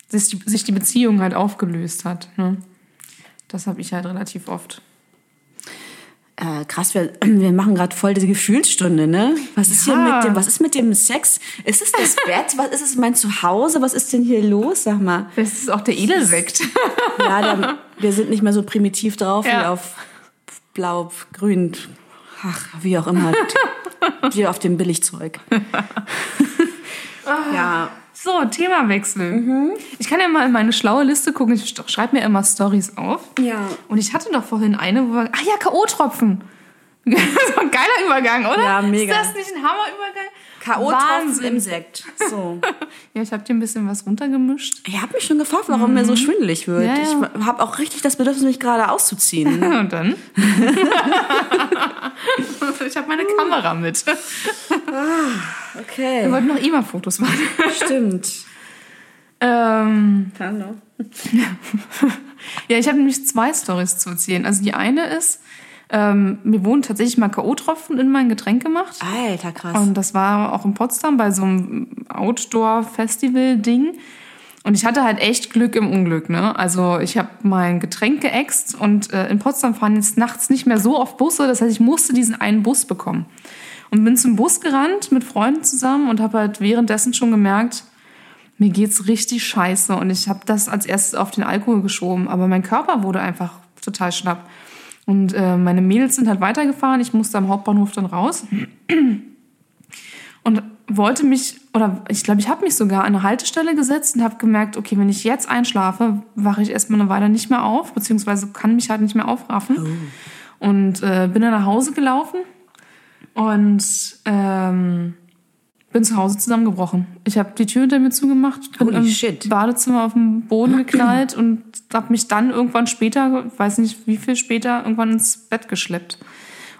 S1: sich die, sich die Beziehung halt aufgelöst hat. Ne? Das habe ich halt relativ oft.
S2: Äh, krass, wir, (clears throat) wir machen gerade voll diese Gefühlsstunde, ne? Was ist hier
S1: Ja.
S2: mit dem, was ist mit dem Sex? Ist es das (laughs) Bett? Was ist es mein Zuhause? Was ist denn hier los? Sag mal.
S1: Das ist auch der Edelsekt. (laughs)
S2: Ja, dann, wir sind nicht mehr so primitiv drauf wie
S1: Ja.
S2: auf blau, grün, ach, wie auch immer. (laughs) wie auf dem Billigzeug. Ja.
S1: So, Themawechsel.
S2: Mhm.
S1: Ich kann ja mal in meine schlaue Liste gucken. Ich schreibe mir immer Stories auf.
S2: Ja.
S1: Und ich hatte doch vorhin eine, wo wir. Ah ja, K.O.-Tropfen. (laughs) so ein geiler Übergang, oder?
S2: Ja, mega.
S1: Ist das nicht ein Hammerübergang? Wahnsinn.
S2: im Sekt. So. (laughs)
S1: Ja, ich habe dir ein bisschen was runtergemischt.
S2: Ich habe mich schon gefragt, warum mir so schwindelig wird.
S1: Ja, ja.
S2: Ich habe auch richtig das Bedürfnis, mich gerade auszuziehen. (laughs)
S1: Und dann? (laughs) ich habe meine Kamera mit. Wir
S2: Okay.
S1: wollten noch IMA-Fotos machen.
S2: Stimmt.
S1: Ähm, ja, ich habe nämlich zwei Stories zu erzählen. Also die eine ist, ähm, mir wurden tatsächlich mal K.O.-Tropfen in mein Getränk gemacht.
S2: Alter, krass.
S1: Und das war auch in Potsdam bei so einem Outdoor-Festival-Ding. Und ich hatte halt echt Glück im Unglück, ne? Also ich habe mein Getränk geäxt und äh, in Potsdam fahren jetzt nachts nicht mehr so oft Busse. Das heißt, ich musste diesen einen Bus bekommen. Und bin zum Bus gerannt mit Freunden zusammen und habe halt währenddessen schon gemerkt, mir geht's richtig scheiße. Und ich habe das als erstes auf den Alkohol geschoben. Aber mein Körper wurde einfach total schnapp. Und äh, meine Mädels sind halt weitergefahren. Ich musste am Hauptbahnhof dann raus und wollte mich, oder ich glaube, ich habe mich sogar an eine Haltestelle gesetzt und habe gemerkt, okay, wenn ich jetzt einschlafe, wache ich erstmal eine Weile nicht mehr auf, beziehungsweise kann mich halt nicht mehr aufraffen. Und äh, bin dann nach Hause gelaufen und ähm, bin zu Hause zusammengebrochen. Ich habe die Tür hinter mir zugemacht, bin
S2: Holy
S1: im
S2: shit.
S1: Badezimmer auf den Boden geknallt und habe mich dann irgendwann später, weiß nicht wie viel später, irgendwann ins Bett geschleppt.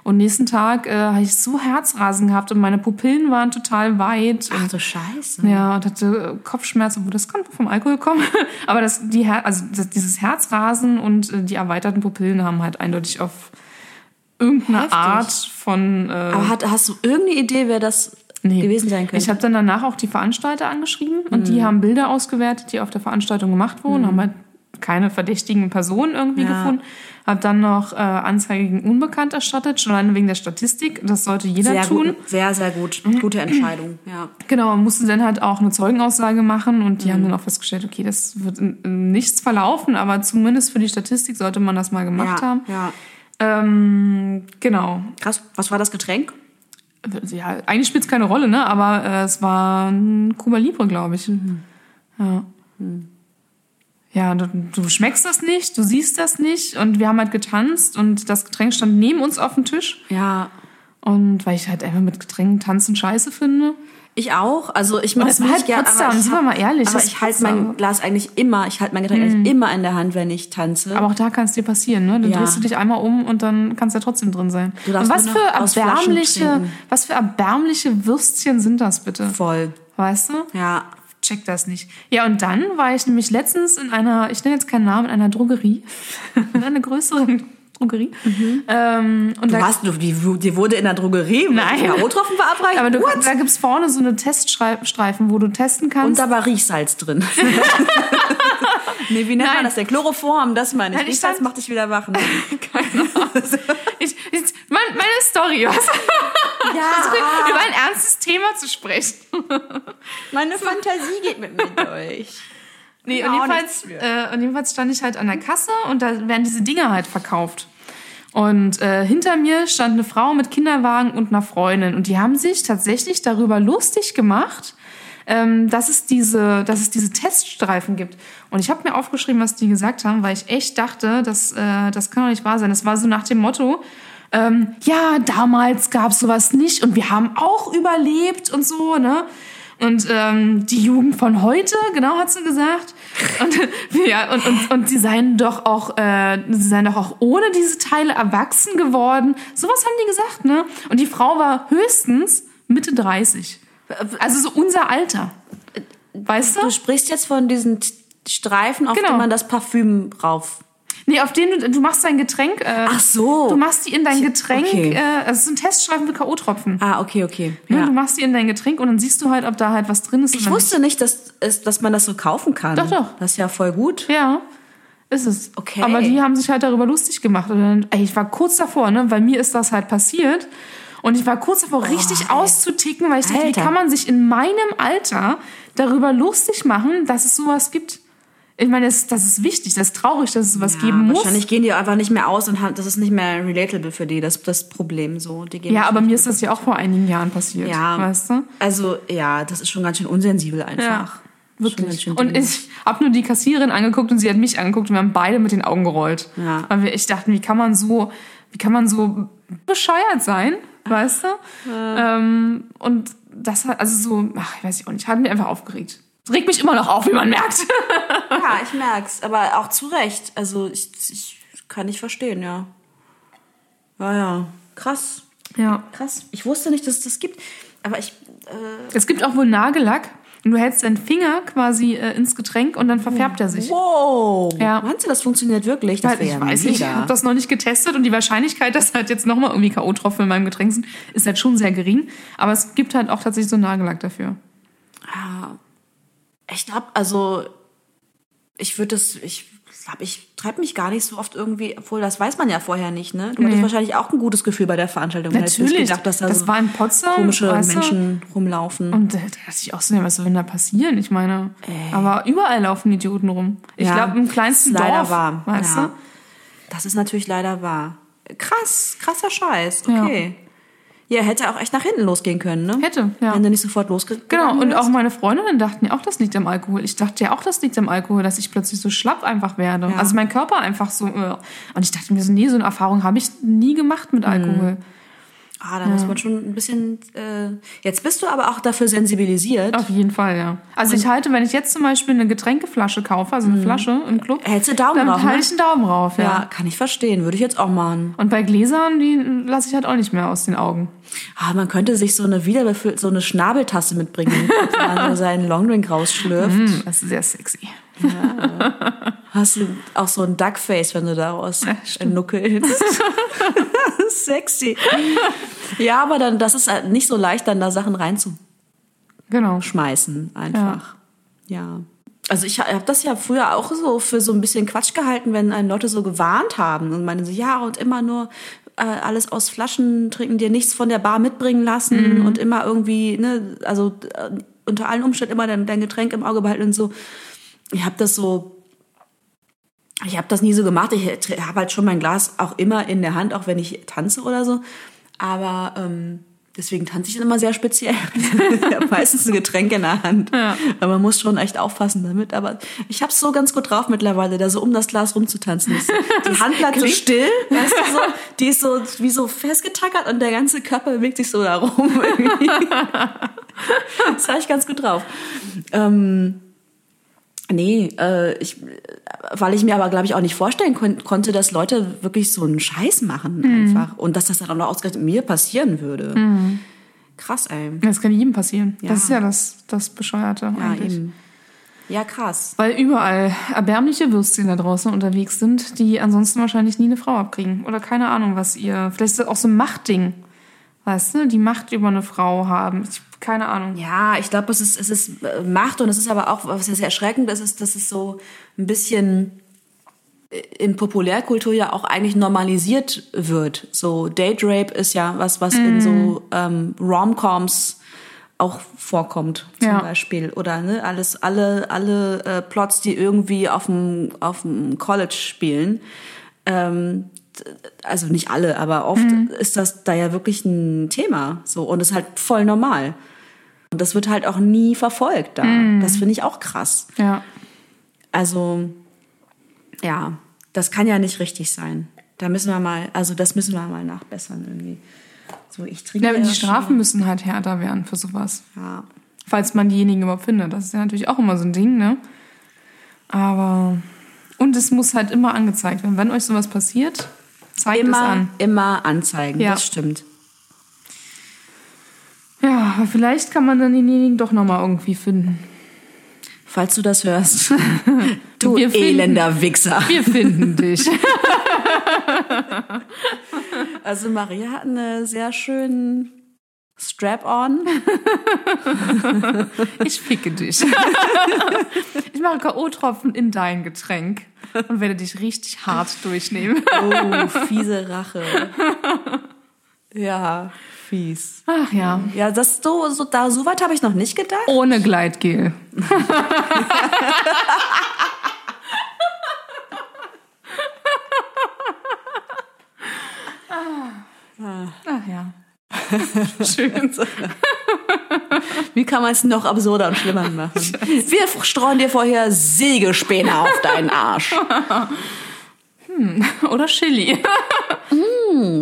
S1: Und nächsten Tag äh, habe ich so Herzrasen gehabt und meine Pupillen waren total weit.
S2: Ach du Scheiße.
S1: ja, und hatte äh, Kopfschmerzen, obwohl das kann vom Alkohol kommen. (laughs) Aber das, die Her also das, dieses Herzrasen und äh, die erweiterten Pupillen haben halt eindeutig auf irgendeine
S2: Heftig.
S1: Art von äh,
S2: Aber hat, hast du irgendeine Idee, wer das gewesen sein könnte?
S1: ich habe dann danach auch die Veranstalter angeschrieben und die haben Bilder ausgewertet, die auf der Veranstaltung gemacht wurden, haben halt keine verdächtigen Personen irgendwie
S2: Ja.
S1: gefunden. Hab dann noch äh, Anzeige gegen Unbekannt erstattet, schon alleine wegen der Statistik. Das sollte jeder
S2: sehr
S1: tun.
S2: gut. Sehr, sehr gut. Gute Entscheidung. Ja.
S1: Genau, man musste dann halt auch eine Zeugenaussage machen und die
S2: Mhm.
S1: haben dann auch festgestellt, okay, das wird in, in nichts verlaufen, aber zumindest für die Statistik sollte man das mal gemacht
S2: Ja,
S1: haben.
S2: ja.
S1: Ähm, genau.
S2: Krass. Was war das Getränk?
S1: Ja, eigentlich spielt es keine Rolle, ne? Aber äh, es war ein Cuba Libre, glaube ich. Ja. Ja, du, du schmeckst das nicht, du siehst das nicht und wir haben halt getanzt und das Getränk stand neben uns auf dem Tisch
S2: Ja.
S1: und weil ich halt einfach mit Getränken tanzen scheiße finde.
S2: Ich auch. Also ich mache
S1: es war halt Potsdam, sind wir mal ehrlich,
S2: Aber ich halte mein Glas eigentlich immer, ich halte mein Getränk eigentlich immer in der Hand, wenn ich tanze.
S1: Aber auch da kann es dir passieren, ne? Dann
S2: Ja.
S1: drehst du dich einmal um und dann kann es ja trotzdem drin sein.
S2: Du
S1: und was für erbärmliche, was für erbärmliche Würstchen sind das bitte?
S2: Voll.
S1: Weißt du?
S2: Ja.
S1: Check das nicht. Ja, und dann war ich nämlich letztens in einer, ich nenne jetzt keinen Namen, in einer Drogerie. (laughs) in einer größeren Drogerie. Ähm, und
S2: Du
S1: da,
S2: warst, du, die, die wurde in der Drogerie
S1: Nein.
S2: K.O.-Tropfen verabreicht.
S1: aber du,
S2: What?
S1: da gibt's vorne so eine Teststreifen, wo du testen
S2: Und
S1: kannst.
S2: da war Riechsalz drin. (laughs) nee, wie nennt
S1: Nein.
S2: man das? Der Chloroform, das meine ich.
S1: Nein, ich
S2: Riechsalz
S1: stand-
S2: macht dich wieder wach. Ne? (laughs)
S1: ich, ich, mein, meine Story, was?
S2: Ja, (laughs)
S1: Über ein ernstes Thema zu sprechen.
S2: meine Fantasie geht mit mir durch.
S1: Nee, und jedenfalls, äh, und jedenfalls stand ich halt an der Kasse und da werden diese Dinger halt verkauft. Und äh, hinter mir stand eine Frau mit Kinderwagen und einer Freundin. Und die haben sich tatsächlich darüber lustig gemacht, ähm, dass, es diese, dass es diese Teststreifen gibt. Und ich habe mir aufgeschrieben, was die gesagt haben, weil ich echt dachte, das, äh, das kann doch nicht wahr sein. Das war so nach dem Motto, ähm, ja, damals gab's sowas nicht und wir haben auch überlebt und so, ne? Und ähm, die Jugend von heute, genau hat sie gesagt. Und, ja, und, und, und sie seien doch auch, äh, sie seien doch auch ohne diese Teile erwachsen geworden. Sowas haben die gesagt, ne? Und die Frau war höchstens Mitte 30. Also so unser Alter. Weißt du?
S2: Du sprichst jetzt von diesen Streifen, auf
S1: Genau.
S2: denen man das Parfüm rauf.
S1: Nee, auf den du, du machst dein Getränk. Äh,
S2: Ach so.
S1: Du machst die in dein Getränk.
S2: okay.
S1: Äh, also es sind Teststreifen für K.O.-Tropfen.
S2: Ah, okay, okay. Ja.
S1: Du machst die in dein Getränk und dann siehst du halt, ob da halt was drin ist.
S2: Ich wusste nicht, dass, es, dass man das so kaufen kann.
S1: Doch, doch.
S2: Das ist ja voll gut.
S1: Ja, ist es.
S2: Okay.
S1: Aber die haben sich halt darüber lustig gemacht. Und dann, ey, ich war kurz davor, ne? Weil mir ist das halt passiert. Und ich war kurz davor, richtig auszuticken, weil ich dachte, wie
S2: Alter.
S1: kann man sich in meinem Alter darüber lustig machen, dass es sowas gibt? Ich meine, das, das ist wichtig, das ist traurig, dass es sowas geben muss.
S2: Wahrscheinlich gehen die einfach nicht mehr aus und haben, das ist nicht mehr relatable für die, das, das Problem so.
S1: Ja, aber mir ist das ja auch vor einigen Jahren passiert.
S2: Ja.
S1: Weißt du?
S2: Also, ja, das ist schon ganz schön unsensibel einfach.
S1: Ja. Wirklich. Und ich habe nur die Kassiererin angeguckt und sie hat mich angeguckt und wir haben beide mit den Augen gerollt.
S2: Ja.
S1: Weil wir echt dachten, wie kann man so, wie kann man so bescheuert sein, weißt du? (laughs) Ähm, und das hat, also so, ach, ich weiß auch nicht, hat mich einfach aufgeregt. Es regt mich immer noch auf, wie man merkt. (laughs)
S2: Ja, ich merk's, aber auch zu Recht. Also ich, ich kann nicht verstehen, ja. Ja, ja. Krass.
S1: ja.
S2: Krass. Ich wusste nicht, dass es das gibt. Aber ich. Äh,
S1: Es gibt auch wohl Nagellack und du hältst deinen Finger quasi äh, ins Getränk und dann verfärbt er sich.
S2: wow.
S1: Ja.
S2: Meinst du, das funktioniert wirklich? Das wär
S1: ich
S2: ja
S1: weiß nicht, ich habe das noch nicht getestet und die Wahrscheinlichkeit, dass halt jetzt nochmal irgendwie K.O.-Tropfen in meinem Getränk sind, ist halt schon sehr gering. Aber es gibt halt auch tatsächlich so Nagellack dafür.
S2: Ja. Ich glaube, also ich würde das, ich glaube, ich treibe mich gar nicht so oft irgendwie, obwohl das weiß man ja vorher nicht, ne? Du hattest
S1: Nee.
S2: wahrscheinlich auch ein gutes Gefühl bei der Veranstaltung.
S1: Natürlich.
S2: gedacht, dass da
S1: Das
S2: so
S1: war in Potsdam,
S2: komische
S1: weißt du?
S2: Menschen rumlaufen.
S1: Und da dachte ich auch so, was soll denn da passieren? Ich meine, aber überall laufen Idioten rum. Ich
S2: Ja,
S1: glaube, im kleinsten
S2: ist leider
S1: Dorf,
S2: wahr.
S1: weißt
S2: ja.
S1: du?
S2: Das ist natürlich leider wahr. Krass, krasser Scheiß. Okay. Ja, hätte auch echt nach hinten losgehen können, ne?
S1: Hätte, ja.
S2: Wenn du nicht sofort losgegangen
S1: Genau, und auch meine Freundinnen dachten ja auch, das liegt am Alkohol. Ich dachte ja auch, das liegt am Alkohol, dass ich plötzlich so schlapp einfach werde.
S2: Ja.
S1: Also mein Körper einfach so. Äh. Und ich dachte mir so, nee, so eine Erfahrung habe ich nie gemacht mit Alkohol.
S2: Ah, da muss man schon ein bisschen. Äh, jetzt bist du aber auch dafür sensibilisiert.
S1: Auf jeden Fall, ja. Also ich halte, wenn ich jetzt zum Beispiel eine Getränkeflasche kaufe, also eine Flasche im Club,
S2: Hältst du Daumen
S1: dann
S2: drauf,
S1: halte
S2: ne?
S1: ich einen Daumen rauf, ja.
S2: Ja, kann ich verstehen. Würde ich jetzt auch machen.
S1: Und bei Gläsern, die lasse ich halt auch nicht mehr aus den Augen.
S2: Ah, man könnte sich so eine wiederbefüllt, so eine Schnabeltasse mitbringen, (laughs) wenn man so seinen Longdrink rausschlürft.
S1: Hm, das ist sehr sexy.
S2: Hast du auch so ein Duckface, wenn du daraus nuckelst. (laughs) Sexy. (laughs) Ja, aber dann, das ist halt nicht so leicht, dann da Sachen reinzuschmeißen,
S1: Genau.
S2: einfach. Ja. Also ich habe das ja früher auch so für so ein bisschen Quatsch gehalten, wenn einen Leute so gewarnt haben und meinen so, ja, und immer nur äh, alles aus Flaschen trinken, dir nichts von der Bar mitbringen lassen und immer irgendwie, ne, also äh, unter allen Umständen immer dein, dein Getränk im Auge behalten und so. Ich habe das so ich habe das nie so gemacht. Ich habe halt schon mein Glas auch immer in der Hand, auch wenn ich tanze oder so. Aber ähm, deswegen tanze ich immer sehr speziell. (laughs) meistens ein Getränk in der Hand. Aber man muss schon echt aufpassen damit. Aber ich habe es so ganz gut drauf mittlerweile, da so um das Glas rumzutanzen. Die Hand bleibt so still, weißt du so. Die ist so wie so festgetackert und der ganze Körper bewegt sich so da rum. irgendwie. (laughs) das habe ich ganz gut drauf. Ähm, Nee, äh, ich, weil ich mir aber, glaube ich, auch nicht vorstellen kon konnte, dass Leute wirklich so einen Scheiß machen
S1: Mhm.
S2: einfach. Und dass das dann auch noch ausgerechnet mir passieren würde. Krass, ey.
S1: Das kann jedem passieren.
S2: Ja.
S1: Das ist ja das, das Bescheuerte
S2: Ja,
S1: eigentlich.
S2: eben. Ja, krass.
S1: Weil überall erbärmliche Würstchen da draußen unterwegs sind, die ansonsten wahrscheinlich nie eine Frau abkriegen. Oder keine Ahnung, was ihr. Vielleicht ist das auch so ein Machtding. Weißt du, die Macht über eine Frau haben. Ich, keine Ahnung.
S2: Ja, ich glaube, es ist, es ist äh, Macht und es ist aber auch, was ja sehr erschreckend ist, ist, dass es so ein bisschen in Populärkultur ja auch eigentlich normalisiert wird. So Date Rape ist ja was, was in so ähm, Rom-Coms auch vorkommt, zum
S1: Ja.
S2: Beispiel. Oder ne, alles, alle, alle äh, Plots, die irgendwie auf dem, auf dem College spielen. Ähm, also nicht alle, aber oft ist das da ja wirklich ein Thema. So, und ist halt voll normal. Und das wird halt auch nie verfolgt da. Das finde ich auch krass.
S1: Ja.
S2: Also, ja, das kann ja nicht richtig sein. Da müssen wir mal, also das müssen wir mal nachbessern irgendwie. So, ich trinke.
S1: ja aber die
S2: ja
S1: Strafen müssen halt härter werden für sowas.
S2: schon- Ja.
S1: Falls man diejenigen überhaupt findet. Das ist ja natürlich auch immer so ein Ding, ne? Aber. Und es muss halt immer angezeigt werden. Wenn euch sowas passiert, zeigt es
S2: Immer,
S1: an.
S2: immer anzeigen,
S1: Ja.
S2: das stimmt.
S1: Ja, vielleicht kann man dann denjenigen doch nochmal irgendwie finden.
S2: Falls du das hörst. (laughs) du
S1: Wir finden-
S2: elender Wichser.
S1: Wir finden dich. (laughs)
S2: Also Maria hat einen sehr schönen Strap-on. (laughs)
S1: Ich ficke dich. Ich mache K.O.-Tropfen in dein Getränk und werde dich richtig hart durchnehmen.
S2: Oh, fiese Rache. Ja, fies.
S1: Ach ja.
S2: Ja, das so, so, da, so weit habe ich noch nicht gedacht.
S1: Ohne Gleitgel. Ach ja. Schön.
S2: Wie kann man es noch absurder und schlimmer machen? Wir streuen dir vorher Sägespäne auf deinen Arsch. (laughs)
S1: Oder Chili.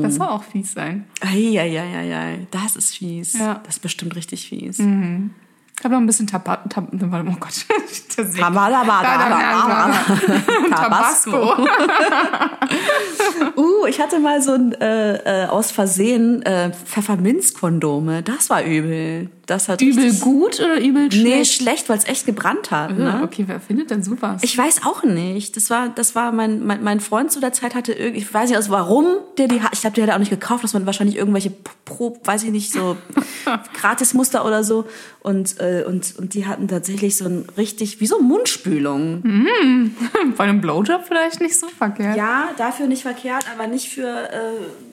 S1: Das soll auch fies sein.
S2: Eieieiei, das ist fies.
S1: Ja.
S2: Das ist bestimmt richtig fies.
S1: Ich habe noch ein bisschen Tab Tab oh Gott. (laughs)
S2: Tabasco.
S1: Tabasco. (laughs)
S2: Uh, ich hatte mal so ein äh, äh, aus Versehen äh, Pfefferminzkondome. Das war übel. Das hat
S1: Übel gut oder übel
S2: Nee,
S1: schlecht?
S2: schlecht, weil es echt gebrannt hat. Ne?
S1: Okay, wer findet denn sowas?
S2: Ich weiß auch nicht. Das war, das war mein, mein, mein Freund zu der Zeit hatte irgendwie, ich weiß nicht also warum der die hat. Ich glaube, der hat auch nicht gekauft, dass man wahrscheinlich irgendwelche pro, weiß ich nicht, so (laughs) Gratismuster oder so. Und, äh, und, und die hatten tatsächlich so ein richtig, wie so Mundspülung. (laughs)
S1: Bei einem Blowjob vielleicht nicht so verkehrt.
S2: Ja, dafür nicht verkehrt, aber nicht für äh,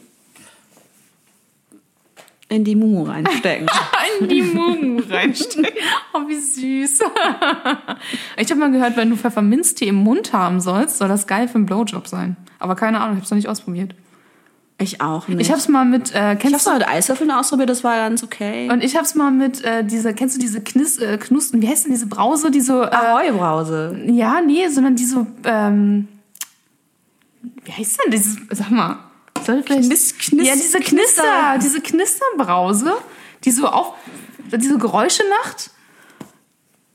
S2: in die Mumu reinstecken. (laughs)
S1: In die Mumu reinstecken. (laughs) Oh, wie süß. (laughs) Ich habe mal gehört, wenn du Pfefferminztee im Mund haben sollst, soll das geil für einen Blowjob sein. Aber keine Ahnung, ich habe es noch nicht ausprobiert.
S2: ich auch nicht.
S1: Ich habe es mal mit, äh,
S2: ich
S1: kennst
S2: hab's mal mit Eiswürfeln ausprobiert, das war ganz okay.
S1: Und ich hab's mal mit äh, dieser, kennst du diese Knis, äh, Knusten, wie heißt denn diese Brause, die so, äh,
S2: Ahoi-Brause.
S1: ja, nee, sondern die so, ähm, wie heißt denn dieses, sag mal, soll ich vielleicht,
S2: Knis- Knis-
S1: ja, diese
S2: Knister.
S1: Knister, diese Knisterbrause, die so auf, die so Geräusche macht.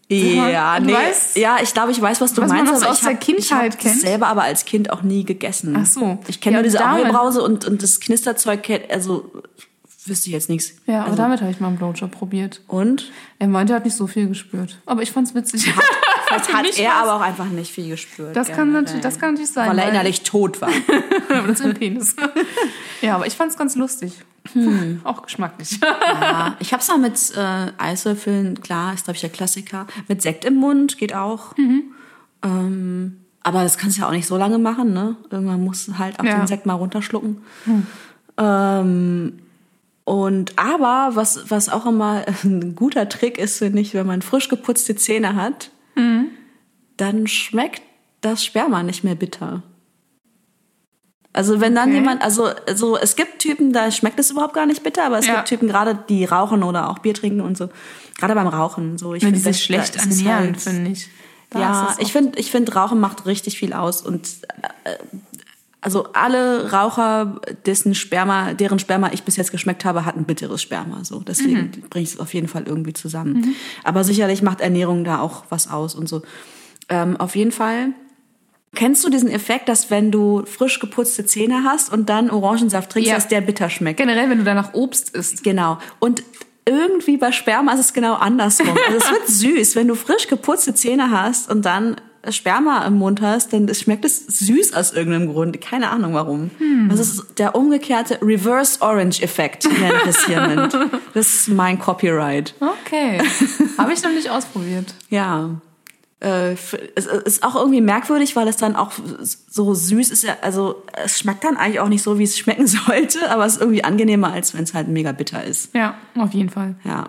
S2: Ja,
S1: Du
S2: nee.
S1: weißt-
S2: ja, ich glaube, ich weiß, was du
S1: Was man
S2: meinst.
S1: so
S2: aber
S1: aus
S2: ich hab,
S1: der Kindheit
S2: ich
S1: kennt.
S2: selber aber als Kind auch nie gegessen.
S1: Ach so.
S2: Ich kenne
S1: Ja,
S2: nur diese Ahoi-Brause und, und das Knisterzeug, also wüsste ich jetzt nichts.
S1: Ja, aber
S2: also,
S1: damit habe ich mal einen Blowjob probiert.
S2: Und?
S1: Er meinte, er hat nicht so viel gespürt. Aber ich fand's witzig.
S2: Vielleicht (laughs) hat er aber auch einfach nicht viel gespürt.
S1: Das kann, natürlich, das kann natürlich sein.
S2: Weil er innerlich tot war.
S1: Das ist ein Penis. ja, aber ich fand's ganz lustig. Auch geschmacklich.
S2: Ja, ich hab's mal mit äh, Eiswürfeln, klar, ist glaube ich der Klassiker. Mit Sekt im Mund geht auch. Ähm, aber das kannst du ja auch nicht so lange machen, ne? Irgendwann musst du halt auch
S1: Ja.
S2: den Sekt mal runterschlucken. Ähm, und aber was was auch immer (laughs) ein guter Trick ist, finde ich, wenn man frisch geputzte Zähne hat, dann schmeckt das Sperma nicht mehr bitter. Also wenn dann
S1: Okay.
S2: jemand, also, also es gibt Typen, da schmeckt es überhaupt gar nicht bitter, aber es
S1: Ja.
S2: gibt Typen gerade, die rauchen oder auch Bier trinken und so. Gerade beim Rauchen so. Ich
S1: Wenn
S2: find,
S1: die sich
S2: das-
S1: schlecht
S2: das
S1: ernähren,
S2: halt-
S1: finde ich. Da
S2: Ja,
S1: das
S2: ich finde, ich finde, Rauchen macht richtig viel aus und äh, also alle Raucher, dessen Sperma, deren Sperma ich bis jetzt geschmeckt habe, hatten bitteres Sperma. So, deswegen
S1: Mhm.
S2: bringe ich es auf jeden Fall irgendwie zusammen. Aber sicherlich macht Ernährung da auch was aus und so. Ähm, auf jeden Fall. Kennst du diesen Effekt, dass wenn du frisch geputzte Zähne hast und dann Orangensaft trinkst,
S1: Ja.
S2: dass der bitter schmeckt?
S1: Generell, wenn du danach Obst isst.
S2: Genau. Und irgendwie bei Sperma ist es genau andersrum. Also es wird (laughs) süß, wenn du frisch geputzte Zähne hast und dann Sperma im Mund hast, dann schmeckt es süß aus irgendeinem Grund. Keine Ahnung warum. Das ist der umgekehrte Reverse Orange Effekt, nenne ich es hiermit. Das ist mein Copyright.
S1: Okay. (laughs) Habe ich noch nicht ausprobiert.
S2: Ja. Äh, es es ist auch irgendwie merkwürdig, weil es dann auch so süß ist. Ja, also es schmeckt dann eigentlich auch nicht so, wie es schmecken (laughs) sollte, aber es ist irgendwie angenehmer, als wenn es halt mega bitter ist.
S1: Ja, auf jeden Fall.
S2: Ja.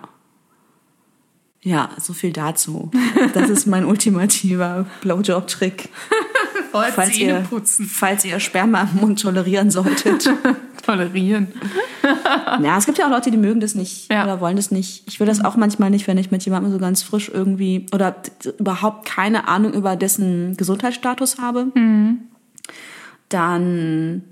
S2: Ja, so viel dazu. Das ist mein ultimativer Blowjob-Trick. (laughs) Falls ihr,
S1: putzen.
S2: falls ihr Sperma im Mund tolerieren solltet. (laughs)
S1: Tolerieren. (laughs)
S2: ja, es gibt ja auch Leute, die mögen das nicht
S1: Ja.
S2: oder wollen das nicht. Ich will das auch manchmal nicht, wenn ich mit jemandem so ganz frisch irgendwie oder überhaupt keine Ahnung über dessen Gesundheitsstatus habe. Dann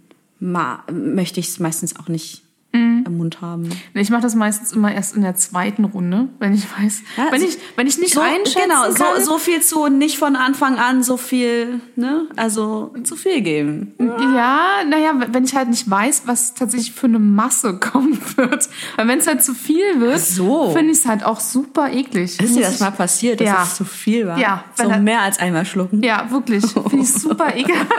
S2: ma möchte ich es meistens auch nicht im Mund haben.
S1: Ich mache das meistens immer erst in der zweiten Runde, wenn ich weiß.
S2: Ja,
S1: wenn,
S2: so-
S1: ich, wenn ich nicht
S2: so,
S1: einschätzen
S2: genau,
S1: kann.
S2: so, so viel zu nicht von Anfang an so viel, ne? Also zu viel geben.
S1: Ja, naja, wenn ich halt nicht weiß, was tatsächlich für eine Masse (laughs) kommen wird. Weil wenn es halt zu viel wird,
S2: so.
S1: finde ich es halt auch super eklig.
S2: Ist dir das mal passiert, dass
S1: Ja.
S2: es zu viel war?
S1: Ja,
S2: so mehr als einmal schlucken.
S1: Ja, wirklich. Finde ich super (laughs) ekelhaft.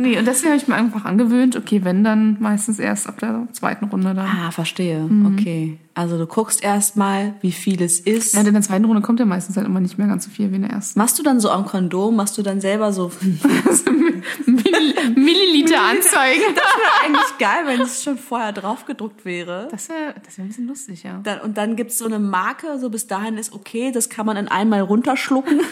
S1: Nee, und deswegen habe ich mir einfach angewöhnt, okay, wenn dann meistens erst ab der zweiten Runde dann.
S2: Ah, verstehe. Okay. Also du guckst erstmal, wie viel es ist.
S1: Ja, und in der zweiten Runde kommt ja meistens halt immer nicht mehr ganz so viel wie in der ersten.
S2: Machst du dann so am Kondom, machst du dann selber so.
S1: Mill (laughs) (laughs) Milliliter anzeigen.
S2: Das wäre eigentlich geil, wenn es schon vorher drauf gedruckt wäre.
S1: Das wäre das wär ein bisschen lustig, ja.
S2: Dann, und dann gibt's so eine Marke, so bis dahin ist okay, das kann man in einmal runterschlucken. (laughs)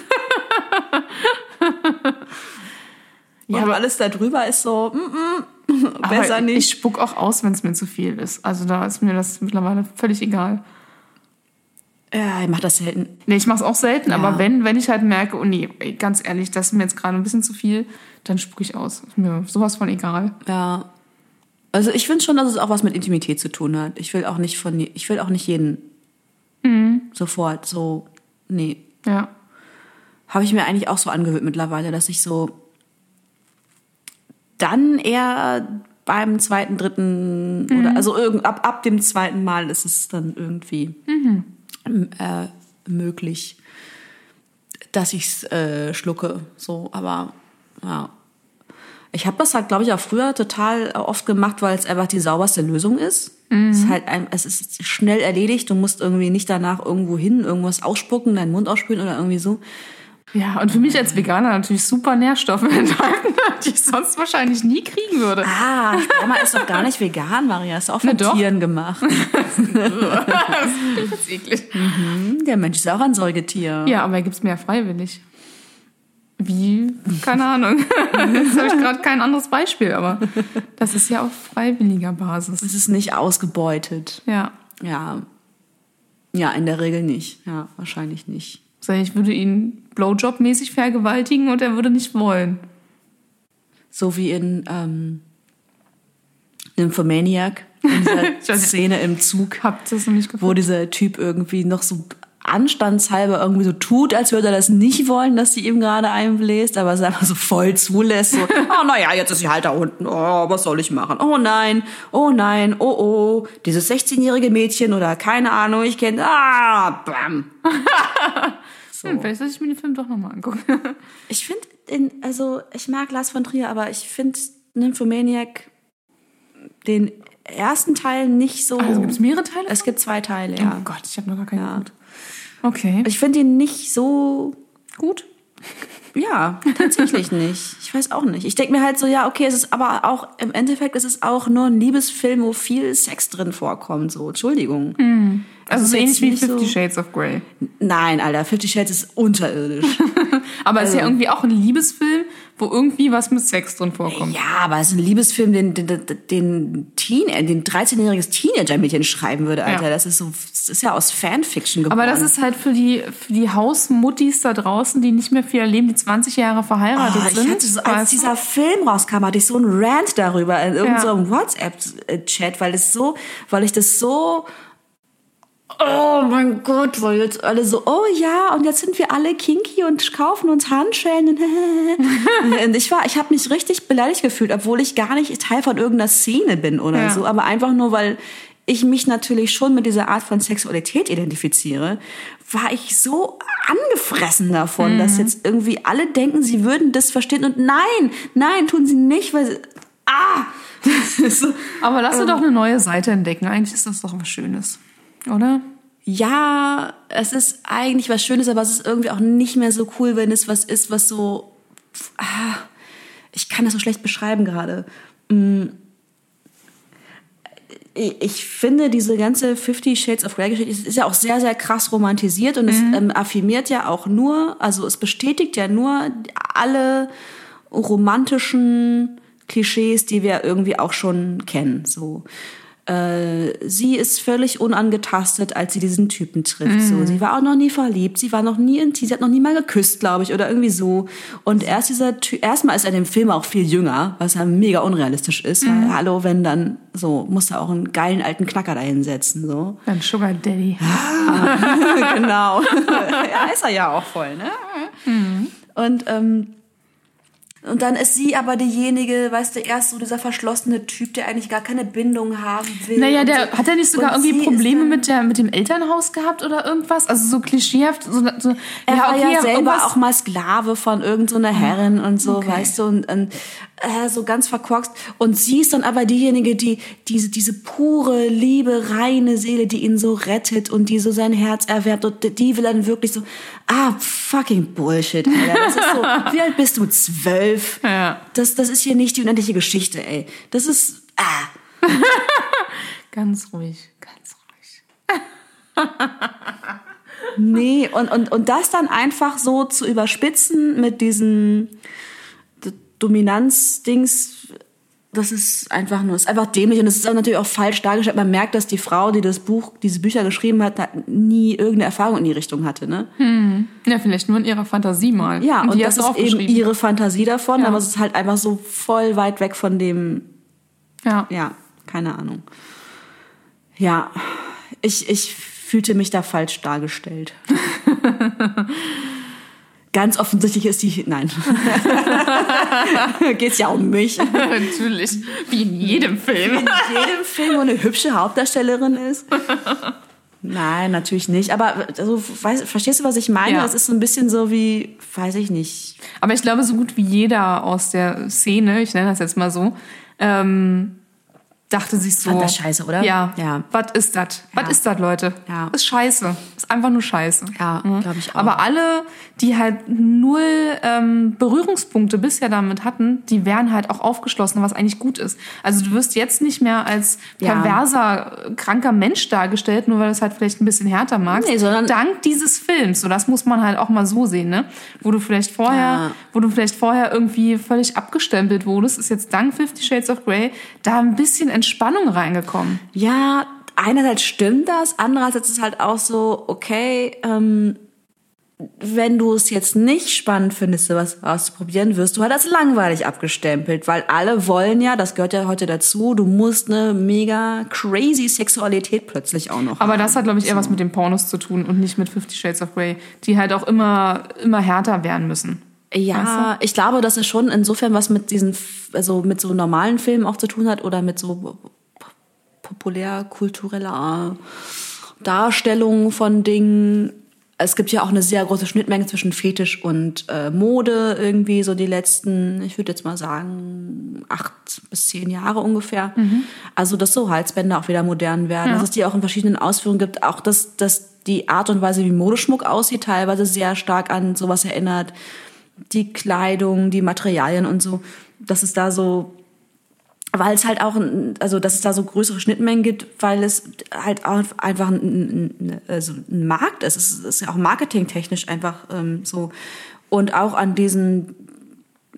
S1: Ja,
S2: und
S1: aber-
S2: alles da drüber ist so, mm, mm, (laughs) Besser nicht.
S1: Ich spuck auch aus, wenn es mir zu viel ist. Also da ist mir das mittlerweile völlig egal.
S2: Ja, ich mach das selten.
S1: Nee, ich mache es auch selten,
S2: Ja.
S1: aber wenn, wenn ich halt merke, oh nee, ganz ehrlich, das ist mir jetzt gerade ein bisschen zu viel, dann spuck ich aus. Ist mir sowas von egal.
S2: Ja. Also ich finde schon, dass es auch was mit Intimität zu tun hat. Ich will auch nicht von, ich will auch nicht jeden sofort so, nee.
S1: Ja.
S2: Habe ich mir eigentlich auch so angewöhnt mittlerweile, dass ich so dann eher beim zweiten, dritten oder also irgend, ab, ab dem zweiten Mal ist es dann irgendwie m- äh, möglich, dass ich's äh, schlucke. So, aber ja. Ich habe das halt, glaube ich, auch früher total oft gemacht, weil es einfach die sauberste Lösung ist. Es ist halt ein, es ist schnell erledigt. Du musst irgendwie nicht danach irgendwo hin, irgendwas ausspucken, deinen Mund ausspülen oder irgendwie so.
S1: Ja, und für mich als Veganer natürlich super Nährstoffe (laughs) enthalten, die ich sonst wahrscheinlich nie kriegen würde.
S2: Ah, Sperma ist doch gar nicht vegan, Maria. Ist auch von
S1: Na.
S2: Tieren gemacht. (laughs)
S1: das ist eklig.
S2: Hm, Der Mensch ist auch ein Säugetier.
S1: Ja, aber er gibt's mir ja freiwillig. Wie? Keine Ahnung. (laughs) Jetzt habe ich gerade kein anderes Beispiel, aber das ist ja auf freiwilliger Basis.
S2: Es ist nicht ausgebeutet.
S1: Ja.
S2: Ja. Ja, in der Regel nicht. Ja, wahrscheinlich nicht.
S1: Ich würde ihn Blowjob-mäßig vergewaltigen und er würde nicht wollen.
S2: So wie in ähm, Nymphomaniac, in dieser (laughs) Szene im Zug,
S1: Habt das nicht
S2: wo
S1: gefunden?
S2: dieser Typ irgendwie noch so anstandshalber irgendwie so tut, als würde er das nicht wollen, dass sie ihm gerade einbläst, aber es einfach so voll zulässt. So, (laughs) oh naja, jetzt ist sie halt da unten. Oh, was soll ich machen? Oh nein, oh nein, oh oh, dieses 16-jährige Mädchen oder keine Ahnung, ich kenne, ah, bam. (laughs)
S1: Hm, vielleicht sollte ich mir den Film doch nochmal angucken. (laughs)
S2: Ich finde, also ich mag Lars von Trier, aber ich finde Nymphomaniac den ersten Teil nicht so.
S1: Also gibt es mehrere Teile?
S2: Es gibt zwei Teile,
S1: Oh
S2: ja.
S1: Gott, ich habe noch gar keinen
S2: Ja.
S1: Okay.
S2: Ich finde ihn nicht so
S1: gut. (laughs)
S2: Ja, tatsächlich nicht. Ich weiß auch nicht. Ich denke mir halt so, ja, okay, es ist aber auch, im Endeffekt ist es auch nur ein Liebesfilm, wo viel Sex drin vorkommt, so, Entschuldigung.
S1: Also so ähnlich wie Fifty
S2: so-
S1: Shades of Grey.
S2: Nein, Alter, Fifty Shades ist unterirdisch. (laughs)
S1: Aber es ist ja irgendwie auch ein Liebesfilm, wo irgendwie was mit Sex drin vorkommt.
S2: ja, aber es ist ein Liebesfilm, den, den, den Teen, äh, den 13-jähriges Teenager-Mädchen schreiben würde, Alter.
S1: Ja.
S2: Das ist so, das ist ja aus Fanfiction geboren.
S1: Aber das ist halt für die, für die Hausmuttis da draußen, die nicht mehr viel erleben, die 20 Jahre verheiratet
S2: Oh,
S1: sind.
S2: so, als
S1: weißt du?
S2: dieser Film rauskam, hatte ich so einen Rant darüber in irgendeinem WhatsApp-Chat, weil es so, weil ich das so, oh mein Gott, weil jetzt alle so, oh ja, und jetzt sind wir alle kinky und kaufen uns Handschellen (laughs) und, ich war, ich habe mich richtig beleidigt gefühlt, obwohl ich gar nicht Teil von irgendeiner Szene bin oder
S1: Ja.
S2: so, aber einfach nur, weil ich mich natürlich schon mit dieser Art von Sexualität identifiziere, war ich so angefressen davon,
S1: Mhm.
S2: dass jetzt irgendwie alle denken, sie würden das verstehen und nein, nein, tun sie nicht, weil sie, ah, (laughs) so,
S1: Aber lass
S2: Ähm.
S1: doch eine neue Seite entdecken. Eigentlich ist das doch was Schönes. Oder?
S2: ja, es ist eigentlich was Schönes, aber es ist irgendwie auch nicht mehr so cool, wenn es was ist, was so, ah, ich kann das so schlecht beschreiben gerade. Mm. Ich finde, diese ganze Fifty Shades of Grey Geschichte ist ja auch sehr, sehr krass romantisiert und es ähm, affirmiert ja auch nur, also es bestätigt ja nur alle romantischen Klischees, die wir irgendwie auch schon kennen. So, äh, sie ist völlig unangetastet, als sie diesen Typen trifft. So, sie war auch noch nie verliebt, sie war noch nie in, sie hat noch nie mal geküsst, glaube ich, oder irgendwie so. Und erst dieser Ty erstmal ist er in dem Film auch viel jünger, was ja mega unrealistisch ist. Weil, hallo, wenn dann so muss er auch einen geilen alten Knacker da hinsetzen, so.
S1: Dann Sugar Daddy. (laughs)
S2: genau. (laughs) ja, ist er ja auch voll, ne? Und, ähm, und dann ist sie aber diejenige, weißt du, erst so dieser verschlossene Typ, der eigentlich gar keine Bindung haben will.
S1: Naja, der
S2: so.
S1: hat er nicht sogar
S2: Und
S1: irgendwie Probleme mit, der, mit dem Elternhaus gehabt oder irgendwas? Also so klischeehaft. So, so,
S2: Er war ja selber auch mal Sklave von irgendeiner Herrin und so,
S1: okay.
S2: weißt du, und, und äh, so ganz verkorkst. Und sie ist dann aber diejenige, die diese, diese pure, liebe, reine Seele, die ihn so rettet und die so sein Herz erwärmt. Und die will dann wirklich so, ah, fucking Bullshit, Alter. Das ist so, (laughs) wie alt bist du? Zwölf?
S1: Ja.
S2: Das, das ist hier nicht die unendliche Geschichte, ey. Das ist, ah. (laughs)
S1: Ganz ruhig, ganz ruhig.
S2: Nee, und, und, und das dann einfach so zu überspitzen mit diesen Dominanz-Dings, das ist einfach nur, ist einfach dämlich und es ist auch natürlich auch falsch dargestellt. Man merkt, dass die Frau, die das Buch, diese Bücher geschrieben hat, nie irgendeine Erfahrung in die Richtung hatte, ne?
S1: Ja, vielleicht nur in ihrer Fantasie mal.
S2: Ja, und,
S1: die
S2: das ist eben ihre Fantasie davon,
S1: Ja.
S2: aber es ist halt einfach so voll weit weg von dem,
S1: Ja.
S2: ja, keine Ahnung. Ja, ich, ich fühlte mich da falsch dargestellt. (laughs) Ganz offensichtlich ist die, nein. (laughs) Geht's ja um mich.
S1: Natürlich. Wie in jedem Film.
S2: in jedem Film, wo eine hübsche Hauptdarstellerin ist? Nein, natürlich nicht. Aber also, weißt, verstehst du, was ich meine?
S1: Ja.
S2: Es ist so ein bisschen so wie, weiß ich nicht.
S1: Aber ich glaube, so gut wie jeder aus der Szene, ich nenne das jetzt mal so, ähm, dachte sich so.
S2: Fand das scheiße, oder?
S1: Ja.
S2: Ja.
S1: Was ist das? Was ist das, Leute?
S2: Ja.
S1: Ist scheiße. Ist einfach nur scheiße.
S2: Ja,
S1: Mhm.
S2: glaub ich auch.
S1: Aber alle, die halt null ähm, Berührungspunkte bisher damit hatten, die wären halt auch aufgeschlossen, was eigentlich gut ist. Also du wirst jetzt nicht mehr als
S2: Ja.
S1: perverser, kranker Mensch dargestellt, nur weil du es halt vielleicht ein bisschen härter magst.
S2: Nee, sondern-
S1: Dank dieses Films. So, das muss man halt auch mal so sehen, ne? Wo du vielleicht vorher,
S2: Ja.
S1: wo du vielleicht vorher irgendwie völlig abgestempelt wurdest, ist jetzt dank Fifty Shades of Grey da ein bisschen Entspannung reingekommen.
S2: Ja, einerseits stimmt das, andererseits ist es halt auch so, okay, ähm, wenn du es jetzt nicht spannend findest, sowas auszuprobieren, wirst du halt als langweilig abgestempelt, weil alle wollen ja, das gehört ja heute dazu, du musst eine mega crazy Sexualität plötzlich auch noch
S1: Aber
S2: haben.
S1: das hat, glaube ich, eher was mit den Pornos zu tun und nicht mit Fifty Shades of Grey, die halt auch immer, immer härter werden müssen.
S2: Ja, ich glaube, dass es schon insofern was mit diesen, also mit so normalen Filmen auch zu tun hat oder mit so populärkultureller Darstellung von Dingen. Es gibt ja auch eine sehr große Schnittmenge zwischen Fetisch und äh, Mode irgendwie so die letzten, ich würde jetzt mal sagen, acht bis zehn Jahre ungefähr. Also, dass so Halsbänder auch wieder modern werden, dass es die auch in verschiedenen Ausführungen gibt. Auch, dass, dass die Art und Weise, wie Modeschmuck aussieht, teilweise sehr stark an sowas erinnert. Die Kleidung, die Materialien und so. Dass es da so weil es halt auch, also dass es da so größere Schnittmengen gibt, weil es halt auch einfach ein, ein, also ein Markt ist. Es ist ja auch marketingtechnisch einfach ähm, so. Und auch an diesen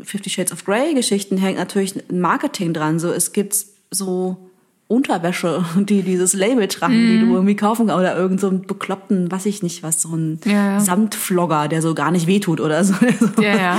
S2: Fifty Shades of Grey Geschichten hängt natürlich ein Marketing dran. So, es gibt so Unterwäsche, die dieses Label tragen, die du irgendwie kaufen kannst. Oder irgend so einen bekloppten, weiß ich nicht was, so ein
S1: Ja, ja.
S2: Samtflogger, der so gar nicht wehtut oder so.
S1: Ja, ja.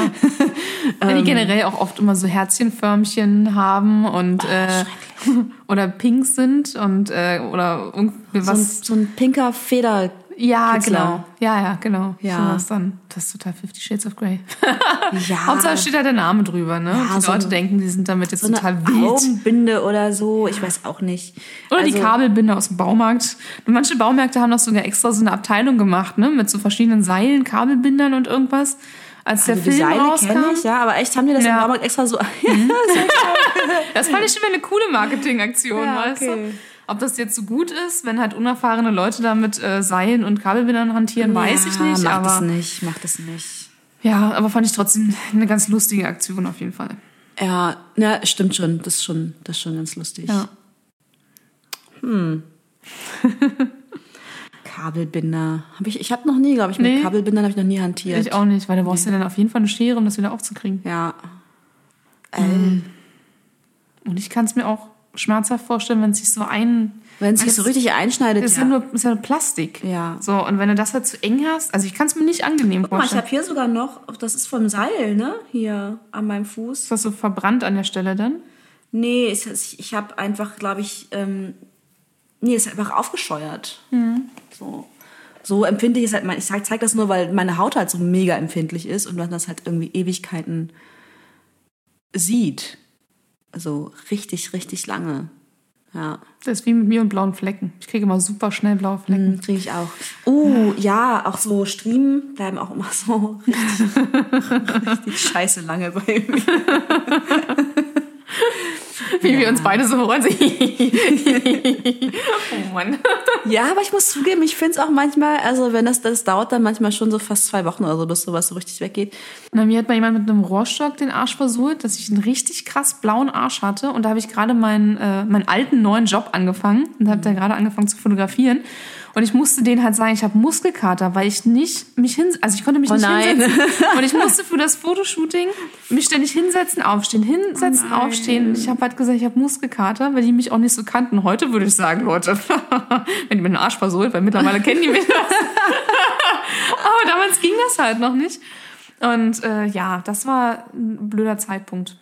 S1: (laughs) ja die generell auch oft immer so Herzchenförmchen haben und äh, (laughs) oder pink sind und äh, oder irgendwie
S2: so, ein,
S1: was.
S2: so ein pinker Feder.
S1: Ja,
S2: Kitzler.
S1: genau. Ja, ja, genau.
S2: Ja.
S1: So dann. Das ist total Fifty Shades of Grey. (laughs)
S2: Ja.
S1: Hauptsache steht da der Name drüber, ne?
S2: Ja,
S1: die
S2: so
S1: Leute
S2: ein-
S1: denken, die sind damit jetzt
S2: so eine
S1: total wild.
S2: Augenbinde oder so, ich weiß auch nicht.
S1: Oder die
S2: Also,
S1: Kabelbinder aus dem Baumarkt. Und manche Baumärkte haben doch sogar extra so eine Abteilung gemacht, ne? Mit so verschiedenen Seilen, Kabelbindern und irgendwas. Als der
S2: Also die
S1: Film
S2: Seile
S1: rauskam.
S2: ich, ja, aber echt haben die das
S1: Ja.
S2: im Baumarkt extra so. (laughs) (laughs)
S1: Das fand ich immer eine coole Marketingaktion,
S2: Ja,
S1: weißt
S2: okay.
S1: du? Ob das jetzt so gut ist, wenn halt unerfahrene Leute da mit äh, Seilen und Kabelbindern hantieren, weiß ich nicht.
S2: Macht
S1: aber
S2: es nicht, macht es nicht.
S1: ja, aber fand ich trotzdem eine ganz lustige Aktion auf jeden Fall.
S2: Ja, na, stimmt schon. Das ist schon, das ist schon ganz lustig.
S1: Ja. (laughs)
S2: Kabelbinder. Hab ich ich habe noch nie, glaube ich, mit
S1: Nee.
S2: Kabelbindern habe ich noch nie hantiert.
S1: Ich auch nicht, weil da brauchst du dann auf jeden Fall eine Schere, um das wieder aufzukriegen.
S2: Ja.
S1: Und ich kann es mir auch schmerzhaft vorstellen, wenn es sich so ein.
S2: Wenn es sich so richtig einschneidet.
S1: Das ist ja, nur ist ja nur Plastik.
S2: Ja.
S1: So, und wenn du das halt zu eng hast, also ich kann es mir nicht angenehm
S2: Guck mal, ich habe hier sogar noch, das ist vom Seil, ne? Hier an meinem Fuß.
S1: ist das so verbrannt an der Stelle dann?
S2: Nee, ist- ich habe einfach, glaube ich, ähm, nee, es ist einfach aufgescheuert. So. So empfinde ich es halt. Ich zeige zeig das nur, weil meine Haut halt so mega empfindlich ist und man das halt irgendwie Ewigkeiten sieht. Also richtig, richtig lange. Ja,
S1: Das ist wie mit mir und blauen Flecken. Ich kriege immer super schnell blaue Flecken.
S2: kriege ich auch. Uh, ja, auch so Striemen bleiben auch immer so (laughs) richtig, (laughs) richtig scheiße lange bei mir. (laughs)
S1: Wie wir uns beide so freuen. (laughs) oh Mann.
S2: Ja, aber ich muss zugeben, ich finde es auch manchmal, also wenn das, das dauert dann manchmal schon so fast zwei Wochen oder so, bis sowas so richtig weggeht.
S1: Na, mir hat mal jemand mit einem Rohrstock den Arsch versucht, dass ich einen richtig krass blauen Arsch hatte. Und da habe ich gerade meinen, äh, meinen alten neuen Job angefangen und habe da gerade angefangen zu fotografieren. Und ich musste denen halt sagen, ich habe Muskelkater, weil ich nicht mich hin, also ich konnte mich
S2: Oh
S1: nicht
S2: nein.
S1: hinsetzen. (laughs) Und ich musste für das Fotoshooting mich ständig hinsetzen, aufstehen, hinsetzen,
S2: Oh
S1: aufstehen. Und ich habe halt gesagt, ich habe Muskelkater, weil die mich auch nicht so kannten. Heute würde ich sagen, Leute, (laughs) wenn die mir den Arsch versohlt, weil mittlerweile kennen die mich. (laughs) Aber damals ging das halt noch nicht. Und äh, ja, das war ein blöder Zeitpunkt.